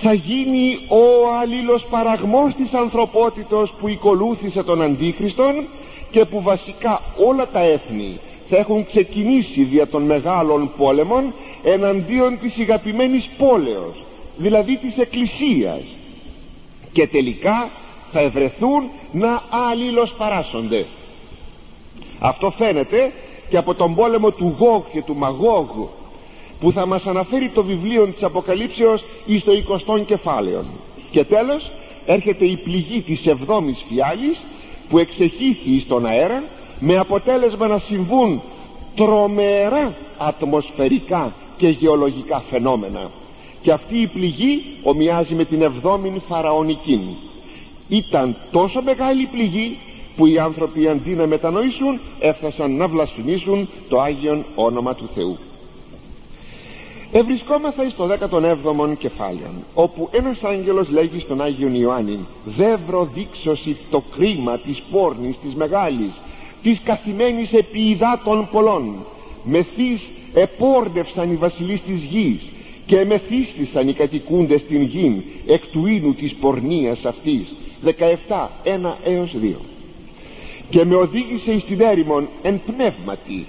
Θα γίνει ο αλλήλος παραγμός της ανθρωπότητος που οικολούθησε τον Αντίχριστον και που βασικά όλα τα έθνη θα έχουν ξεκινήσει δια των μεγάλων πόλεμων εναντίον της ηγαπημένης πόλεως δηλαδή της Εκκλησίας. Και τελικά θα ευρεθούν να αλληλοσπαράσσονται αυτό φαίνεται και από τον πόλεμο του Γόγ και του Μαγόγ που θα μας αναφέρει το βιβλίο της Αποκαλύψεως εις το 20 κεφάλαιο και τέλος έρχεται η πληγή της εβδόμης φιάλης που εξεχήθη στον αέρα με αποτέλεσμα να συμβούν τρομερά ατμοσφαιρικά και γεωλογικά φαινόμενα. Και αυτή η πληγή ομοιάζει με την εβδόμη φαραωνική. Ήταν τόσο μεγάλη πληγή που οι άνθρωποι αντί να μετανοήσουν έφτασαν να βλασφημίσουν το Άγιον όνομα του Θεού. Ευρισκόμαθα εις το 17ο κεφάλαιο όπου ένας άγγελος λέγει στον Άγιον Ιωάννη «Δεύρο δείξωση το κρίμα της πόρνης της μεγάλης της καθημένης επί υδάτων πολλών. Μεθείς επόρνευσαν οι βασιλείς της γης και εμεθύστησαν οι κατοικούντες στην γην εκ του ίνου της πορνείας αυτής 17 1 έως 2 και με οδήγησε εις την έρημον εν πνεύματι.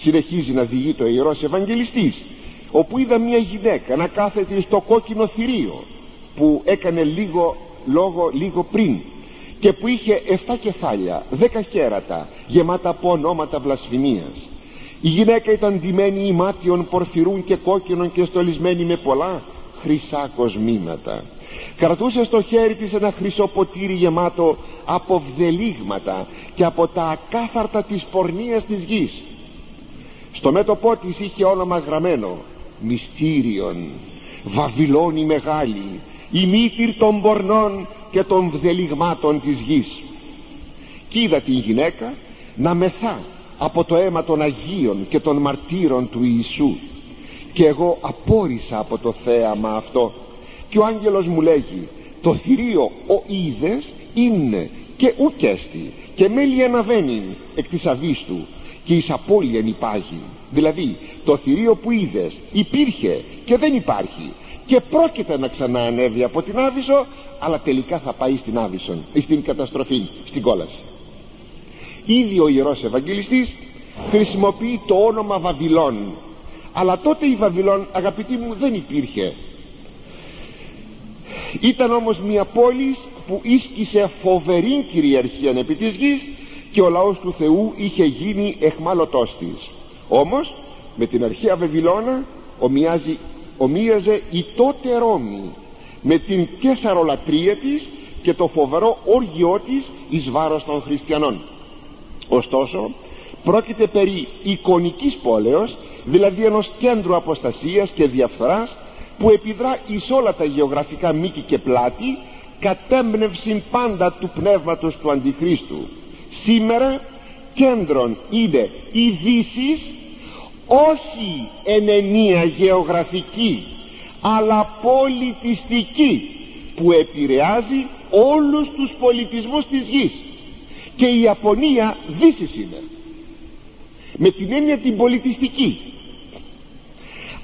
Συνεχίζει να διηγεί το ιερός Ευαγγελιστής όπου είδα μια γυναίκα να κάθεται στο κόκκινο θηρίο που έκανε λίγο λόγο λίγο πριν και που είχε 7 κεφάλια, 10 χέρατα γεμάτα από ονόματα βλασφημίας. Η γυναίκα ήταν ντυμένη ημάτιων πορφυρούν και κόκκινων και στολισμένη με πολλά χρυσά κοσμήματα κρατούσε στο χέρι της ένα χρυσό ποτήρι γεμάτο από βδελίγματα και από τα ακάθαρτα της πορνείας της γης. Στο μέτωπό της είχε όνομα γραμμένο μυστήριον Βαβυλώνη μεγάλη η μύθυρ των πορνών και των βδελιγμάτων της γης κι είδα την γυναίκα να μεθά από το αίμα των Αγίων και των μαρτύρων του Ιησού. Και εγώ απόρρισα από το θέαμα αυτό και ο άγγελος μου λέγει το θηρίο ο είδες είναι και ουκέστη και μέλη αναβαίνει εκ της αβής του και εις απώλειαν υπάρχει δηλαδή το θηρίο που είδες υπήρχε και δεν υπάρχει και πρόκειται να ξαναανέβει από την Άβυσσο αλλά τελικά θα πάει στην Άβυσσον στην καταστροφή, στην κόλαση. Ήδη ο Ιερός Ευαγγελιστής χρησιμοποιεί το όνομα Βαβυλών αλλά τότε η Βαβυλών αγαπητοί μου δεν υπήρχε ήταν όμως μια πόλη που ίσκησε φοβερή κυριαρχία επί της γης και ο λαός του Θεού είχε γίνει εχμάλωτός της. Όμως με την αρχαία Βαβυλώνα ομοιάζει, ομοίαζε η τότε Ρώμη με την κέσαρολατρία της και το φοβερό όργιό της εις βάρος των χριστιανών. Ωστόσο πρόκειται περί εικονικής πόλεως δηλαδή ενός κέντρου αποστασίας και διαφθοράς που επιδρά εις όλα τα γεωγραφικά μήκη και πλάτη κατέμπνευση πάντα του πνεύματος του Αντιχρίστου. Σήμερα κέντρον είναι η Δύση όχι ενενία γεωγραφική αλλά πολιτιστική που επηρεάζει όλους τους πολιτισμούς της γης. Και η Ιαπωνία δύσης είναι. Με την έννοια την πολιτιστική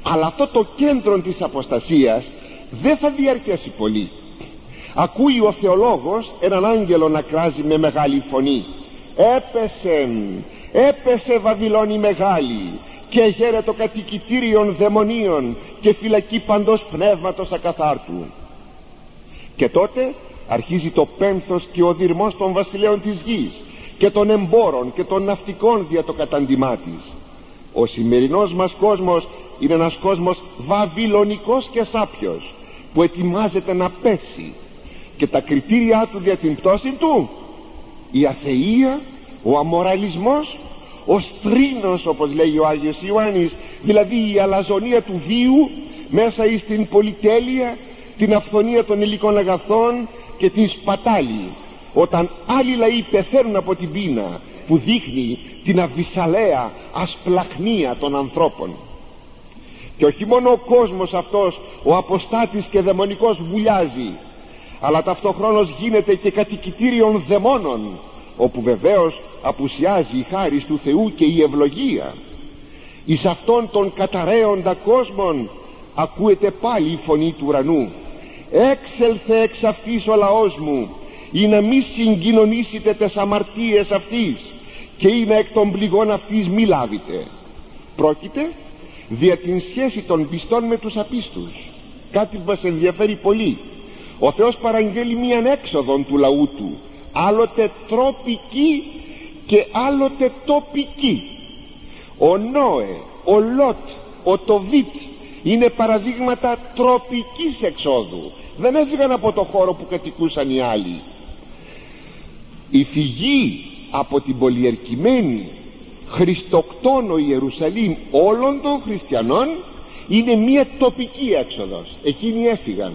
αλλά αυτό το κέντρο της αποστασίας δεν θα διαρκέσει πολύ. Ακούει ο θεολόγος έναν άγγελο να κράζει με μεγάλη φωνή. Έπεσε έπεσε Βαβυλώνη μεγάλη και γέρε το κατοικητήριον δαιμονίων και φυλακή παντός πνεύματος ακαθάρτου και τότε αρχίζει το πένθος και ο δυρμός των βασιλέων της γης και των εμπόρων και των ναυτικών δια το καταντημά της. Ο σημερινός μας κόσμος είναι ένας κόσμος βαβυλωνικός και σάπιος που ετοιμάζεται να πέσει. Και τα κριτήρια του για την πτώση του η αθεία, ο αμοραλισμός ο στρίνος όπως λέει ο Άγιος Ιωάννης δηλαδή η αλαζονία του βίου μέσα εις την πολυτέλεια την αυθονία των υλικών αγαθών και την σπατάλη όταν άλλοι λαοί πεθαίνουν από την πείνα που δείχνει την αβυσαλαία ασπλαχνία των ανθρώπων και όχι μόνο ο κόσμος αυτός ο αποστάτης και δαιμονικός βουλιάζει αλλά ταυτοχρόνως γίνεται και κατοικητήριον δαιμόνων όπου βεβαίως απουσιάζει η χάρη του Θεού και η ευλογία. Εις αυτόν τον καταραίοντα κόσμον ακούεται πάλι η φωνή του ουρανού. Έξελθε εξ αυτής ο λαός μου ή να μη συγκοινωνήσετε τες αμαρτίες αυτής και είναι εκ των πληγών αυτής μη λάβετε πρόκειται δια την σχέση των πιστών με τους απίστους. Κάτι που μας ενδιαφέρει πολύ. Ο Θεός παραγγέλει μίαν έξοδον του λαού του. Άλλοτε τροπική και άλλοτε τοπική. Ο Νόε, ο Λότ, ο Τοβίτ είναι παραδείγματα τροπικής εξόδου. Δεν έφυγαν από το χώρο που κατοικούσαν οι άλλοι. Η φυγή από την πολιερκημένη χριστοκτόνο Ιερουσαλήμ όλων των χριστιανών είναι μια τοπική έξοδος. Εκείνοι έφυγαν.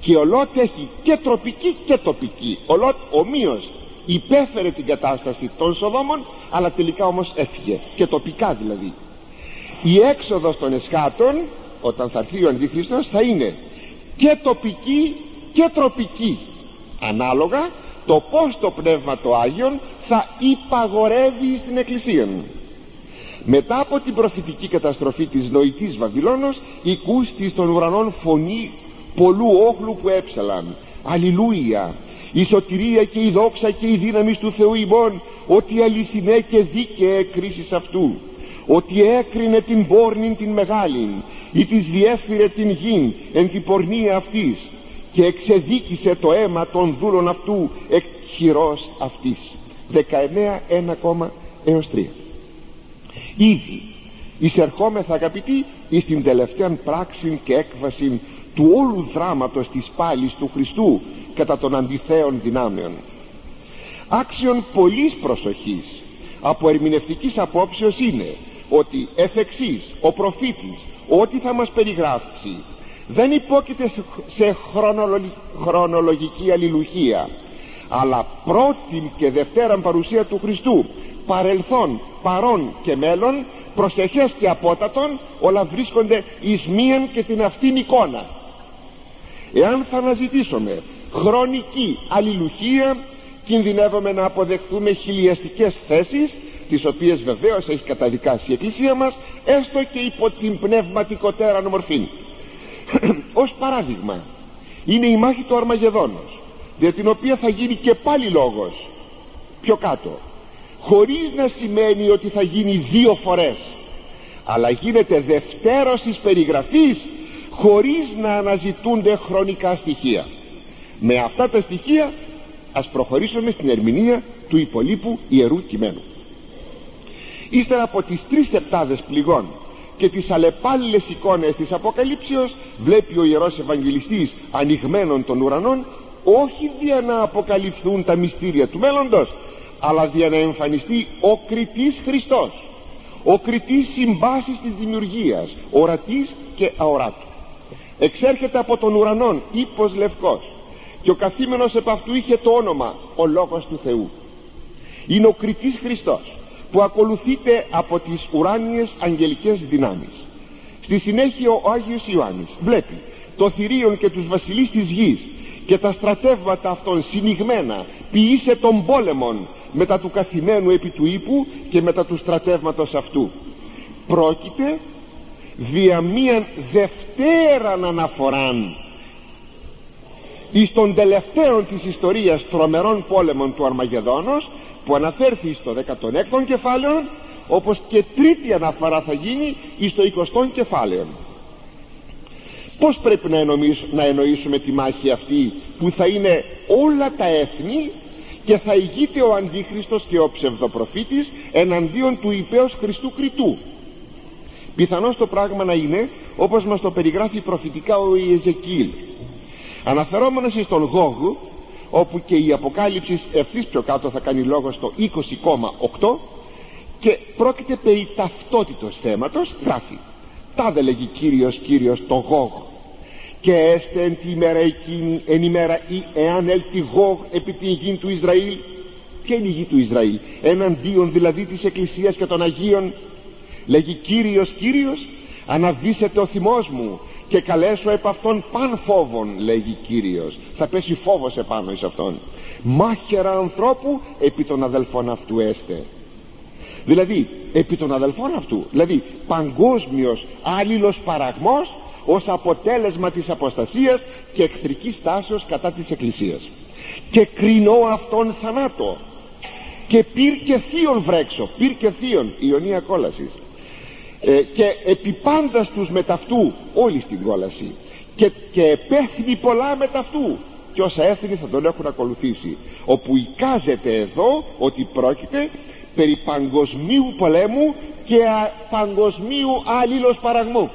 Και ο Λότ έχει και τροπική και τοπική. Ο Λότ ομοίως υπέφερε την κατάσταση των Σοδόμων αλλά τελικά όμως έφυγε. Και τοπικά δηλαδή. Η έξοδος των εσχάτων όταν θα έρθει ο Αντιχριστός θα είναι και τοπική και τροπική. Ανάλογα το πως το Πνεύμα το Άγιον θα υπαγορεύει στην Εκκλησία μετά από την προφητική καταστροφή της νοητής Βαβυλώνος οικούστη στον ουρανών φωνή πολλού όχλου που έψαλαν. Αλληλούια η σωτηρία και η δόξα και η δύναμη του Θεού ημών ότι αληθινέ και δίκαιε κρίσεις αυτού ότι έκρινε την πόρνην την μεγάλην ή της διέφυρε την γην εν την πορνεία αυτής και εξεδίκησε το αίμα των δούλων αυτού εκ χειρός αυτής 19 1, έως 3 ήδη εισερχόμεθα αγαπητοί εις την τελευταία πράξη και έκβαση του όλου δράματος της πάλης του Χριστού κατά των αντιθέων δυνάμεων. Άξιον πολλής προσοχής από ερμηνευτικής απόψεως είναι ότι εφ' εξής, ο προφήτης ό,τι θα μας περιγράψει δεν υπόκειται σε χρονολογική αλληλουχία αλλά πρώτη και δευτέραν παρουσία του Χριστού. Παρελθόν, παρόν και μέλλον προσεχές και απότατον όλα βρίσκονται εις μίαν και την αυτήν εικόνα. Εάν θα αναζητήσουμε χρονική αλληλουχία κινδυνεύουμε να αποδεχθούμε χιλιαστικές θέσεις τις οποίες βεβαίως έχει καταδικάσει η Εκκλησία μας έστω και υπό την πνευματικότερα μορφή. Ως παράδειγμα είναι η μάχη του Αρμαγεδόνος για την οποία θα γίνει και πάλι λόγος. Πιο κάτω. Χωρίς να σημαίνει ότι θα γίνει δύο φορές αλλά γίνεται δευτέρωσης περιγραφής χωρίς να αναζητούνται χρονικά στοιχεία. Με αυτά τα στοιχεία ας προχωρήσουμε στην ερμηνεία του υπολείπου ιερού κειμένου. Ύστερα από τις τρεις επτάδες πληγών και τις αλλεπάλληλες εικόνες της Αποκαλύψεως βλέπει ο Ιερός Ευαγγελιστής ανοιγμένων των ουρανών όχι για να αποκαλυφθούν τα μυστήρια του μέλλοντος αλλά για να εμφανιστεί ο κριτής Χριστός ο κριτής συμπάσης της δημιουργίας ορατής και αοράτου. Εξέρχεται από τον ουρανόν ύπος λευκός και ο καθήμενος επ' αυτού είχε το όνομα ο Λόγος του Θεού. Είναι ο κριτής Χριστός που ακολουθείται από τις ουράνιες αγγελικές δυνάμεις. Στη συνέχεια ο Άγιος Ιωάννης βλέπει το θηρίον και τους βασιλείς της γης και τα στρατεύματα αυτών συνηγμένα ποιήσε των πόλεμων μετά του καθημένου επί του ύπου και μετά του στρατεύματος αυτού. Πρόκειται δια μίαν δευτέραν αναφοράν εις των τελευταίων της ιστορίας τρομερών πόλεμων του Αρμαγεδόνος που αναφέρθη στο 16ο κεφάλαιο όπως και τρίτη αναφορά θα γίνει εις το 20ο κεφάλαιο πως πρέπει να, να εννοήσουμε τη μάχη αυτή που θα είναι όλα τα έθνη και θα ηγείται ο Αντίχριστος και ο ψευδοπροφήτης εναντίον του υπέως Χριστού Κριτού πιθανώς το πράγμα να είναι όπως μας το περιγράφει προφητικά ο Ιεζεκίλ. Αναφερόμενος στον Γόγ όπου και η Αποκάλυψη ευθύς πιο κάτω θα κάνει λόγο στο 20,8 και πρόκειται περί ταυτότητος θέματος γράφει τάδε λέγει Κύριος Κύριος το Γόγ και έστε εν τη ημέρα εκείνη εν ημέρα ή εάν έλθει Γόγ επί την γη του Ισραήλ ποια είναι η γη του Ισραήλ; Εναντίον δηλαδή της Εκκλησίας και των Αγίων λέγει Κύριος Κύριος αναβήσετε ο θυμός μου και καλέσω επ' αυτόν παν φόβον λέγει Κύριος. Θα πέσει φόβος επάνω εις αυτόν. Μάχερα ανθρώπου επί των αδελφών αυτού έστε. Δηλαδή επί των αδελφών αυτού δηλαδή παγκόσμιος άλληλος παραγμός ως αποτέλεσμα της αποστασίας και εχθρικής τάσεως κατά της Εκκλησίας. Και κρινώ αυτόν θανάτο. Και πυρ και θείον βρέξω πυρ και θείον ιωνία κόλασης. Ε, και επιπάντας τους με ταυτού όλη στην κόλαση. Και, και επέθυνει πολλά με ταυτού. Και όσα έθνη θα τον έχουν ακολουθήσει. Όπου εικάζεται εδώ ότι πρόκειται περί παγκοσμίου πολέμου και παγκοσμίου αλλήλος παραγμού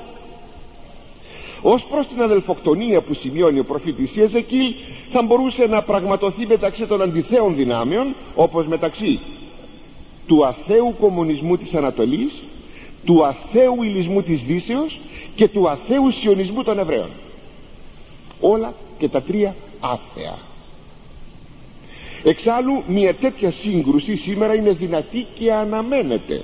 ως προς την αδελφοκτονία που σημειώνει ο προφήτης Ιεζεκίλ θα μπορούσε να πραγματοθεί μεταξύ των αντιθέων δυνάμεων όπως μεταξύ του αθέου κομμουνισμού της Ανατολής του αθέου ηλισμού της Δύσεως και του αθέου σιωνισμού των Εβραίων. Όλα και τα τρία άθεα. Εξάλλου μια τέτοια σύγκρουση σήμερα είναι δυνατή και αναμένεται.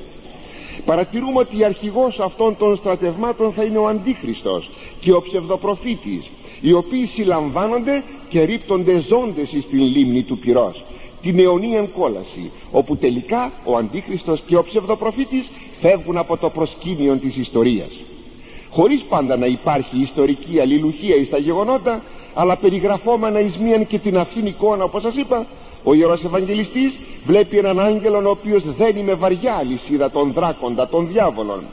Παρατηρούμε ότι αρχηγός αυτών των στρατευμάτων θα είναι ο Αντίχριστος και ο ψευδοπροφήτης οι οποίοι συλλαμβάνονται και ρίπτονται ζώντες στην λίμνη του πυρός την αιωνίαν κόλαση όπου τελικά ο Αντίχριστος και ο ψευδοπροφήτης φεύγουν από το προσκήνιο της ιστορίας. Χωρίς πάντα να υπάρχει ιστορική αλληλουχία εις τα γεγονότα αλλά περιγραφόμενα εις μίαν και την αυτήν εικόνα όπως σας είπα ο Ιερός Ευαγγελιστής βλέπει έναν άγγελον ο οποίος δένει με βαριά αλυσίδα τον δράκοντα των διάβολων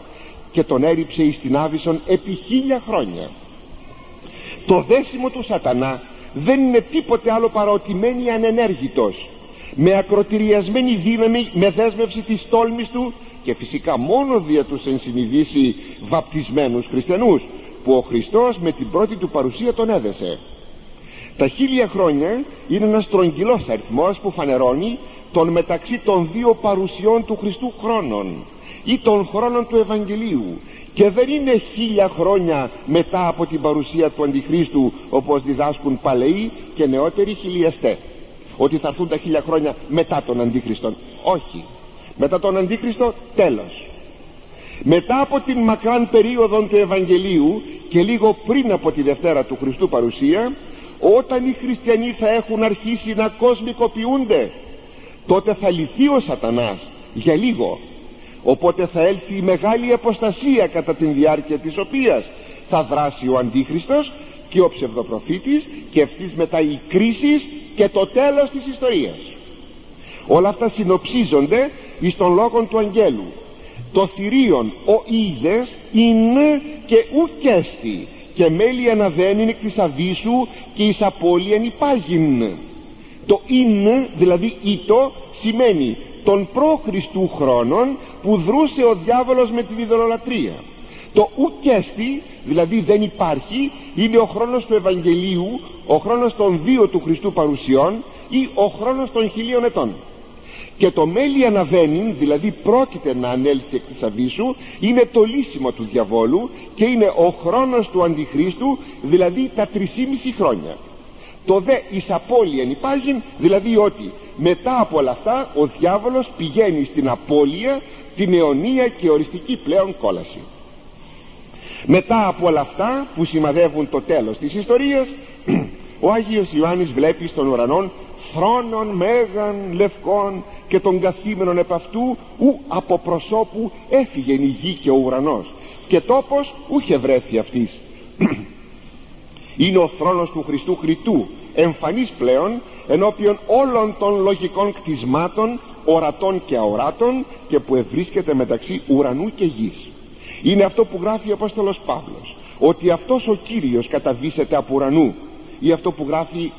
και τον έριψε εις την Άβυσσον επί χίλια χρόνια. Το δέσιμο του σατανά δεν είναι τίποτε άλλο παρά ότι μένει ανενέργητος με ακροτηριασμένη δύναμη με δέσμευση της τόλμης του και φυσικά μόνο δια τους ενσυνειδήσει βαπτισμένους χριστιανούς που ο Χριστός με την πρώτη του παρουσία τον έδεσε. Τα χίλια χρόνια είναι ένας στρογγυλός αριθμός που φανερώνει τον μεταξύ των δύο παρουσιών του Χριστού χρόνων ή των χρόνων του Ευαγγελίου. Και δεν είναι χίλια χρόνια μετά από την παρουσία του Αντιχρίστου όπως διδάσκουν παλαιοί και νεότεροι χιλιαστές ότι θα έρθουν τα χίλια χρόνια μετά τον Αντίχριστο όχι. Μετά τον Αντίχριστο τέλος. Μετά από την μακράν περίοδο του Ευαγγελίου και λίγο πριν από τη Δευτέρα του Χριστού παρουσία όταν οι χριστιανοί θα έχουν αρχίσει να κοσμικοποιούνται τότε θα λυθεί ο σατανάς για λίγο οπότε θα έλθει η μεγάλη αποστασία κατά την διάρκεια της οποίας θα δράσει ο Αντίχριστος και ο ψευδοπροφήτης και ευθύς μετά η κρίση και το τέλος της ιστορίας. Όλα αυτά συνοψίζονται εις των λόγων του Αγγέλου. Το θηρίον ο είδες είναι και ουκέστη και μέλη αναβαίνουν εκ της αβίσου και εις απώλειαν υπάγειν. Το είναι δηλαδή ήτο σημαίνει των πρόχριστού χρόνων που δρούσε ο διάβολος με τη διδολολατρία το ουκέστη δηλαδή δεν υπάρχει είναι ο χρόνος του Ευαγγελίου ο χρόνος των δύο του Χριστού παρουσιών ή ο χρόνος των χιλίων ετών. Και το μέλι αναβαίνει δηλαδή πρόκειται να ανέλθει εκ της αβίσου είναι το λύσιμο του διαβόλου και είναι ο χρόνος του Αντιχρίστου δηλαδή τα τρισήμιση χρόνια. Το δε εις απώλειαν υπάρχει δηλαδή ότι μετά από όλα αυτά ο διάβολος πηγαίνει στην απώλεια την αιωνία και οριστική πλέον κόλαση. Μετά από όλα αυτά που σημαδεύουν το τέλος της ιστορίας ο Άγιος Ιωάννης βλέπει στον ουρανό θρόνων μέγαν λευκών και των καθήμενων επ' αυτού ου από προσώπου έφυγε η γη και ο ουρανός και τόπος ούχε βρέθη αυτής. Είναι ο θρόνος του Χριστού Χρητού εμφανής πλέον ενώπιον όλων των λογικών κτισμάτων ορατών και αοράτων και που ευρίσκεται μεταξύ ουρανού και γης. Είναι αυτό που γράφει ο Απόστολος Παύλος ότι αυτός ο Κύριος καταβήσεται από ουρανού. Ή αυτό που γράφει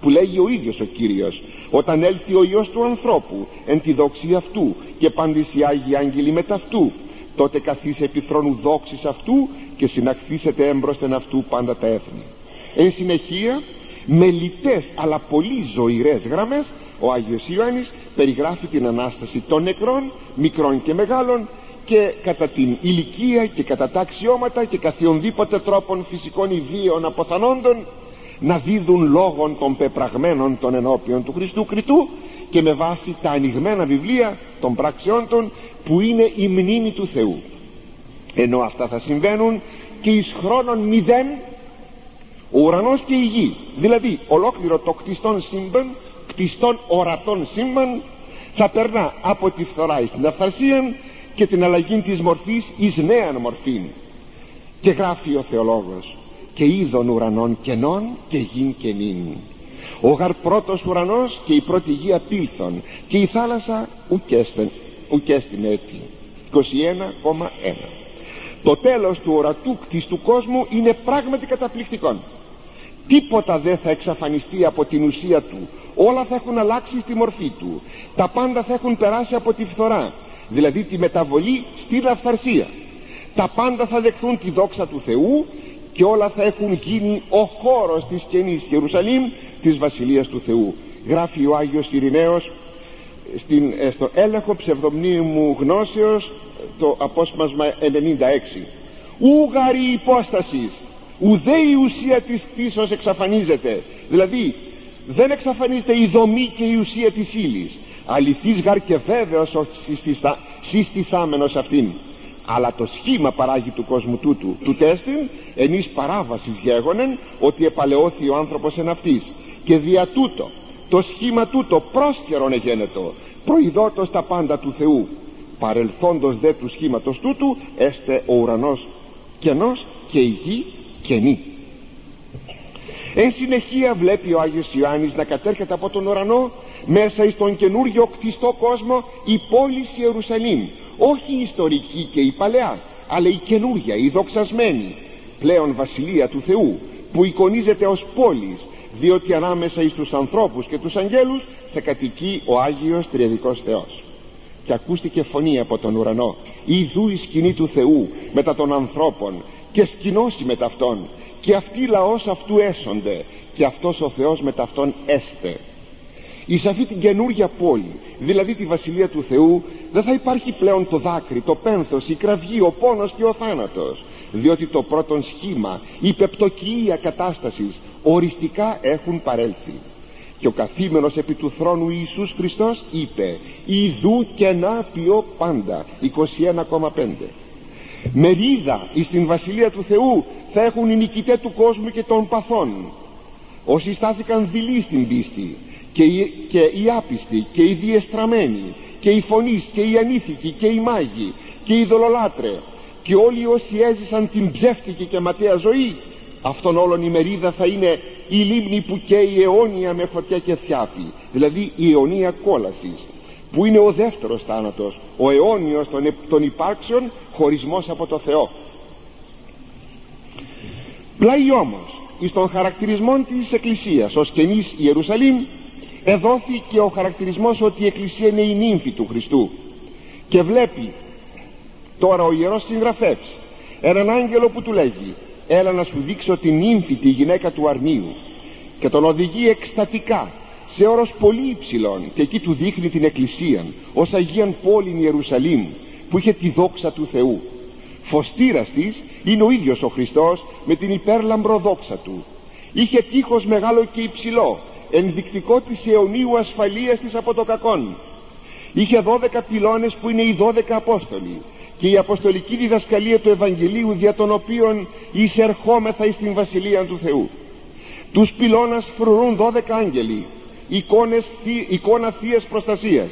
που λέγει ο ίδιος ο Κύριος όταν έλθει ο Υιός του ανθρώπου εν τη δόξη αυτού και πάντες οι Άγιοι Άγγελοι μετά αυτού τότε καθίσε επί θρόνου δόξης αυτού και συναχθήσετε έμπροσθεν αυτού πάντα τα έθνη εν συνεχεία με λιτές αλλά πολύ ζωηρές γραμμές ο Άγιος Ιωάννης περιγράφει την Ανάσταση των νεκρών μικρών και μεγάλων και κατά την ηλικία και κατά τα αξιώματα και καθιονδήποτε τρόπων φυσικών ιδίων αποθανόντων να δίδουν λόγων των πεπραγμένων των ενώπιων του Χριστού Κριτού και με βάση τα ανοιγμένα βιβλία των πράξεών των που είναι η μνήμη του Θεού. Ενώ αυτά θα συμβαίνουν και εις χρόνων μηδέν ο ουρανός και η γη δηλαδή ολόκληρο το κτιστόν σύμπαν κτιστόν ορατών σύμπαν θα περνά από τη φθορά εις την αυθαρσία και την αλλαγή της μορφής εις νέαν μορφή και γράφει ο θεολόγος και είδων ουρανών κενών και γην κενήν. Ο γαρ πρώτος ουρανός και η πρώτη γη απήλθον και η θάλασσα ουκέστην έτη 21,1 το τέλος του ορατού κτιστού κόσμου είναι πράγματι καταπληκτικό τίποτα δεν θα εξαφανιστεί από την ουσία του. Όλα θα έχουν αλλάξει στη μορφή του. Τα πάντα θα έχουν περάσει από τη φθορά δηλαδή τη μεταβολή στην αυθαρσία τα πάντα θα δεχθούν τη δόξα του Θεού και όλα θα έχουν γίνει ο χώρος της καινής Ιερουσαλήμ της Βασιλείας του Θεού. Γράφει ο Άγιος Ειρηναίος στην, ε, στο έλεγχο ψευδομνήμου γνώσεως το απόσπασμα 96 ούγαρη υπόστασης ουδέ η ουσία της κτήσεως εξαφανίζεται. Δηλαδή δεν εξαφανίζεται η δομή και η ουσία της ύλης. αληθής γαρ και βέβαιος ο συστηθάμενος αυτήν. Αλλά το σχήμα παράγει του κόσμου τούτου. Του τέστην ενής παράβασης γέγονεν ότι επαλαιώθη ο άνθρωπος εν αυτής. Και δια τούτο το σχήμα τούτο πρόσκαιρον εγένετο προειδότος τα πάντα του Θεού. Παρελθόντος δε του σχήματος τούτου έστε ο ουρανός κενός και η γη κενή εν συνεχεία βλέπει ο Άγιος Ιωάννης να κατέρχεται από τον ουρανό μέσα εις τον καινούργιο κτιστό κόσμο η πόλη Ιερουσαλήμ. Όχι η ιστορική και η παλαιά αλλά η καινούργια, η δοξασμένη. Πλέον βασιλεία του Θεού που εικονίζεται ως πόλης διότι ανάμεσα εις τους ανθρώπους και τους αγγέλους θα κατοικεί ο Άγιος Τριεδικός Θεός. Και ακούστηκε φωνή από τον ουρανό. Ιδού η σκηνή του Θεού μετά των ανθρώπων και σκηνώσει με ταυτόν. Και αυτοί λαός αυτού έσονται και αυτός ο Θεός με ταυτόν έστε. Εις αυτή την καινούργια πόλη δηλαδή τη Βασιλεία του Θεού δεν θα υπάρχει πλέον το δάκρυ, το πένθος, η κραυγή, ο πόνος και ο θάνατος. Διότι το πρώτον σχήμα, η πεπτοκία κατάστασης οριστικά έχουν παρέλθει. Και ο καθήμενος επί του θρόνου Ιησούς Χριστός είπε «Ιδού και να ποιώ πάντα» 21,5 μερίδα εις την Βασιλεία του Θεού θα έχουν οι νικητές του κόσμου και των παθών. Όσοι στάθηκαν δειλοί στην πίστη και οι, και οι άπιστοι και οι διεστραμμένοι και οι φωνείς και οι ανήθικοι και οι μάγοι και οι δολολάτρε και όλοι όσοι έζησαν την ψεύτικη και ματέα ζωή αυτόν όλων η μερίδα θα είναι η λίμνη που καίει αιώνια με φωτιά και θιάπη δηλαδή η αιωνία κόλασης που είναι ο δεύτερος θάνατος ο αιώνιος των, των υπάρξεων χωρισμός από το Θεό. Πλάι όμως εις των χαρακτηρισμών της Εκκλησίας ως καινής Ιερουσαλήμ εδόθηκε ο χαρακτηρισμός ότι η Εκκλησία είναι η νύμφη του Χριστού. Και βλέπει τώρα ο Ιερός Συγγραφεύς έναν άγγελο που του λέγει έλα να σου δείξω την νύμφη τη γυναίκα του αρνίου και τον οδηγεί εκστατικά σε όρος πολύ υψηλών και εκεί του δείχνει την εκκλησία ως Αγίαν πόλη Ιερουσαλήμ που είχε τη δόξα του Θεού. Φωστήρας της είναι ο ίδιος ο Χριστός με την υπέρλαμπρο δόξα του. Είχε τείχος μεγάλο και υψηλό ενδεικτικό της αιωνίου ασφαλείας της από το κακόν. Είχε δώδεκα πυλώνες που είναι οι δώδεκα Απόστολοι και η αποστολική διδασκαλία του Ευαγγελίου δια των οποίων εισερχόμεθα εις την Βασιλεία του Θεού. Τους πυλώνας φρουρούν δώδεκα άγγελοι εικόνες, εικόνα θείας προστασίας.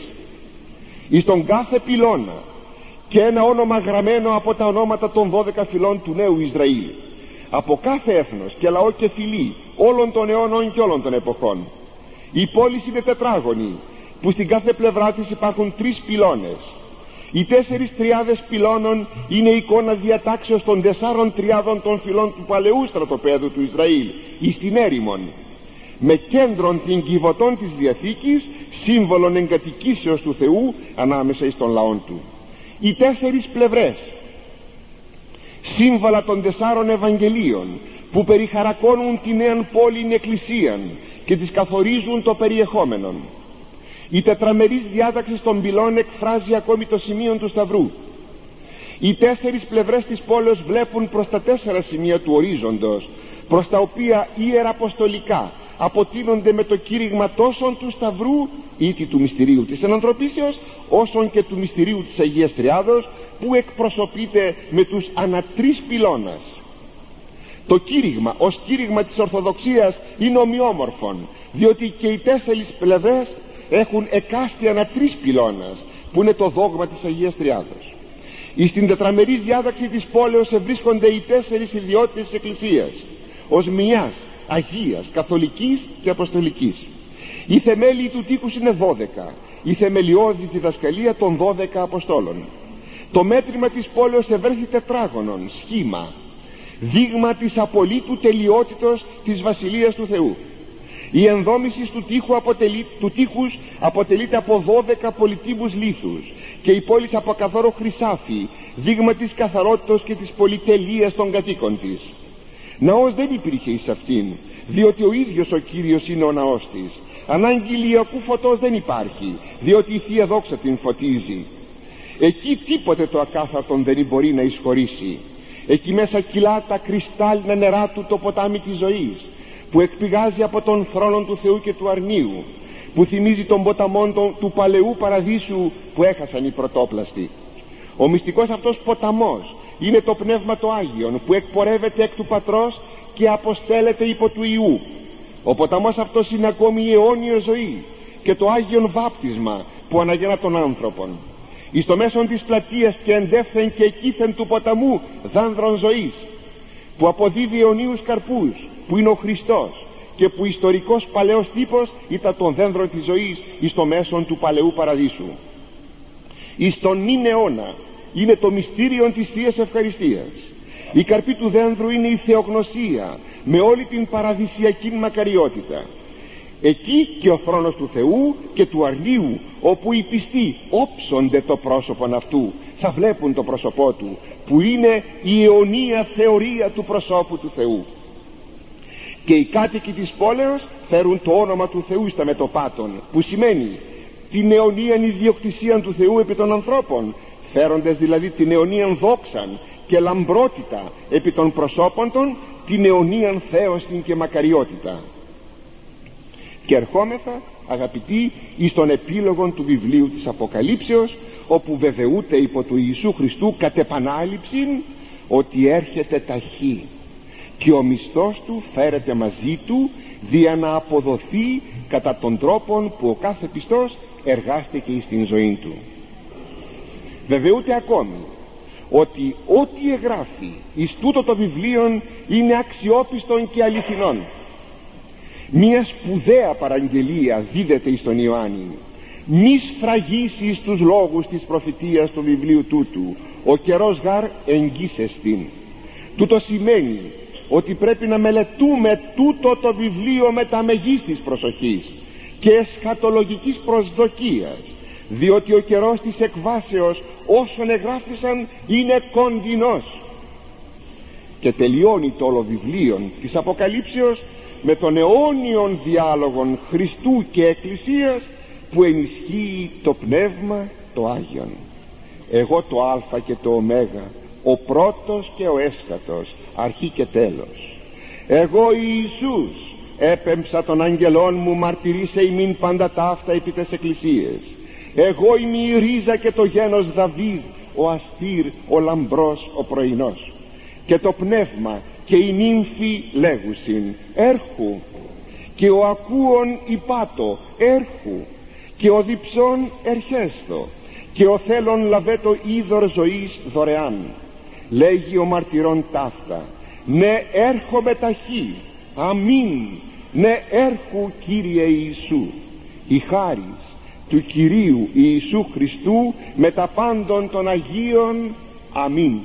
Εις τον κάθε πυλώνα και ένα όνομα γραμμένο από τα ονόματα των δώδεκα φυλών του νέου Ισραήλ από κάθε έθνος και λαό και φυλή όλων των αιώνων και όλων των εποχών η πόλη είναι τετράγωνη που στην κάθε πλευρά της υπάρχουν τρεις πυλώνες. Οι τέσσερις τριάδες πυλώνων είναι εικόνα διατάξεως των τεσσάρων τριάδων των φυλών του παλαιού στρατοπέδου του Ισραήλ εις την έρημον με κέντρον την κυβωτών της Διαθήκης σύμβολον εγκατοικήσεως του Θεού ανάμεσα εις των λαών του. Οι τέσσερις πλευρές σύμβολα των τεσσάρων Ευαγγελίων που περιχαρακώνουν την νέα πόλη εκκλησίαν και τις καθορίζουν το περιεχόμενο η τετραμερής διάταξη των πυλών εκφράζει ακόμη το σημείο του Σταυρού. Οι τέσσερις πλευρές της πόλεως βλέπουν προς τα τέσσερα σημεία του ορίζοντος προς τα οποία ιεραποστολικά αποτείνονται με το κήρυγμα τόσο του Σταυρού ή του μυστηρίου της ενανθρωπίσεως όσον και του μυστηρίου της Αγίας Τριάδος που εκπροσωπείται με τους ανατρεις πυλώνας. Το κήρυγμα ως κήρυγμα της Ορθοδοξίας είναι ομοιόμορφον διότι και οι τέσσερις πλευρές έχουν εκάστη ανατρεις πυλώνας που είναι το δόγμα της Αγίας Τριάδος. Εις την τετραμερή διάταξη της πόλεως ευρίσκονται οι τέσσερις ιδιότητες της Εκκλησίας ως μιας Αγίας, Καθολικής και Αποστολικής. Οι θεμέλοι του τείχους είναι δώδεκα. Η θεμελιώδη διδασκαλία των δώδεκα Αποστόλων. Το μέτρημα της πόλεως ευρέθη τετράγωνον σχήμα. Δείγμα της απολύτου τελειότητος της Βασιλείας του Θεού. Η ενδόμησης του, τείχου αποτελεί, του τείχους αποτελείται από δώδεκα πολιτήμους λίθους και η πόλη από καθαρό χρυσάφι δείγμα της καθαρότητας και της πολυτελείας των κατοίκων της ναός δεν υπήρχε εις αυτήν διότι ο ίδιος ο Κύριος είναι ο ναός της. Ανάγκη ηλιακού φωτός δεν υπάρχει διότι η Θεία Δόξα την φωτίζει. Εκεί τίποτε το ακάθαρτον δεν μπορεί να εισχωρήσει. Εκεί μέσα κυλά τα κρυστάλλινα νερά του το ποτάμι της ζωής που εκπηγάζει από τον θρόνο του Θεού και του αρνίου που θυμίζει τον ποταμό του παλαιού παραδείσου που έχασαν οι πρωτόπλαστοι. Ο μυστικός αυτός ποταμός είναι το Πνεύμα το Άγιον που εκπορεύεται εκ του Πατρός και αποστέλλεται υπό του Ιού ο ποταμός αυτός είναι ακόμη η αιώνια ζωή και το Άγιον βάπτισμα που αναγεννά τον άνθρωπον. Εις το μέσον της πλατείας και εντεύθεν και εκείθεν του ποταμού δάνδρων ζωής που αποδίδει αιωνίους καρπούς που είναι ο Χριστός και που ιστορικός παλαιός τύπος ήταν των δένδρων της ζωής εις το μέσον του παλαιού παραδείσου. Εις τον νυν αιώνα είναι το μυστήριο της Θείας Ευχαριστίας. Η καρπή του δένδρου είναι η θεογνωσία με όλη την παραδεισιακή μακαριότητα. Εκεί και ο θρόνος του Θεού και του αρνίου όπου οι πιστοί όψονται το πρόσωπον αυτού θα βλέπουν το πρόσωπό του που είναι η αιωνία θεωρία του προσώπου του Θεού. Και οι κάτοικοι της πόλεως φέρουν το όνομα του Θεού στα μετοπάτων που σημαίνει την αιωνίαν ιδιοκτησία του Θεού επί των ανθρώπων φέροντες δηλαδή την αιωνίαν δόξαν και λαμπρότητα επί των προσώπων των την αιωνίαν θέωσιν και μακαριότητα. Και ερχόμεθα αγαπητοί εις τον επίλογο του βιβλίου της Αποκαλύψεως όπου βεβαιούται υπό του Ιησού Χριστού κατ' επανάληψη ότι έρχεται ταχύ και ο μισθός του φέρεται μαζί του δια να αποδοθεί κατά τον τρόπο που ο κάθε πιστός εργάστηκε στην ζωή του βεβαιούται ακόμη. Ότι ό,τι εγγράφει εις τούτο το βιβλίο είναι αξιόπιστον και αληθινόν. Μια σπουδαία παραγγελία δίδεται εις τον Ιωάννη. Μη σφραγίσεις τους λόγους της προφητείας του βιβλίου τούτου. Ο καιρός γάρ εγγύσεστην τούτο σημαίνει ότι πρέπει να μελετούμε τούτο το βιβλίο με τα μεγίστης προσοχής και εσχατολογικής προσδοκίας διότι ο καιρός της εκβάσεως όσων εγγράφησαν είναι κοντινός. Και τελειώνει το όλο βιβλίο της Αποκαλύψεως με τον αιώνιον διάλογον Χριστού και Εκκλησίας που ενισχύει το Πνεύμα το Άγιον. Εγώ το Α και το Ω ο πρώτος και ο έσχατος αρχή και τέλος. Εγώ Ιησούς έπεμψα των αγγελών μου μαρτυρήσε ημίν πάντα ταύτα επί τες εκκλησίες εγώ είμαι η ρίζα και το γένος Δαβίδ ο αστήρ ο λαμπρός ο πρωινός. Και το πνεύμα και η νύμφη λέγουσιν έρχου. Και ο ακούων υπάτο έρχου. Και ο διψών ερχέστο. Και ο θέλων λαβέτο είδωρ ζωής δωρεάν. Λέγει ο μαρτυρών ταύτα ναι έρχομαι ταχύ αμήν ναι έρχου Κύριε Ιησού. Η χάρις του Κυρίου Ιησού Χριστού με τα πάντων των Αγίων. Αμήν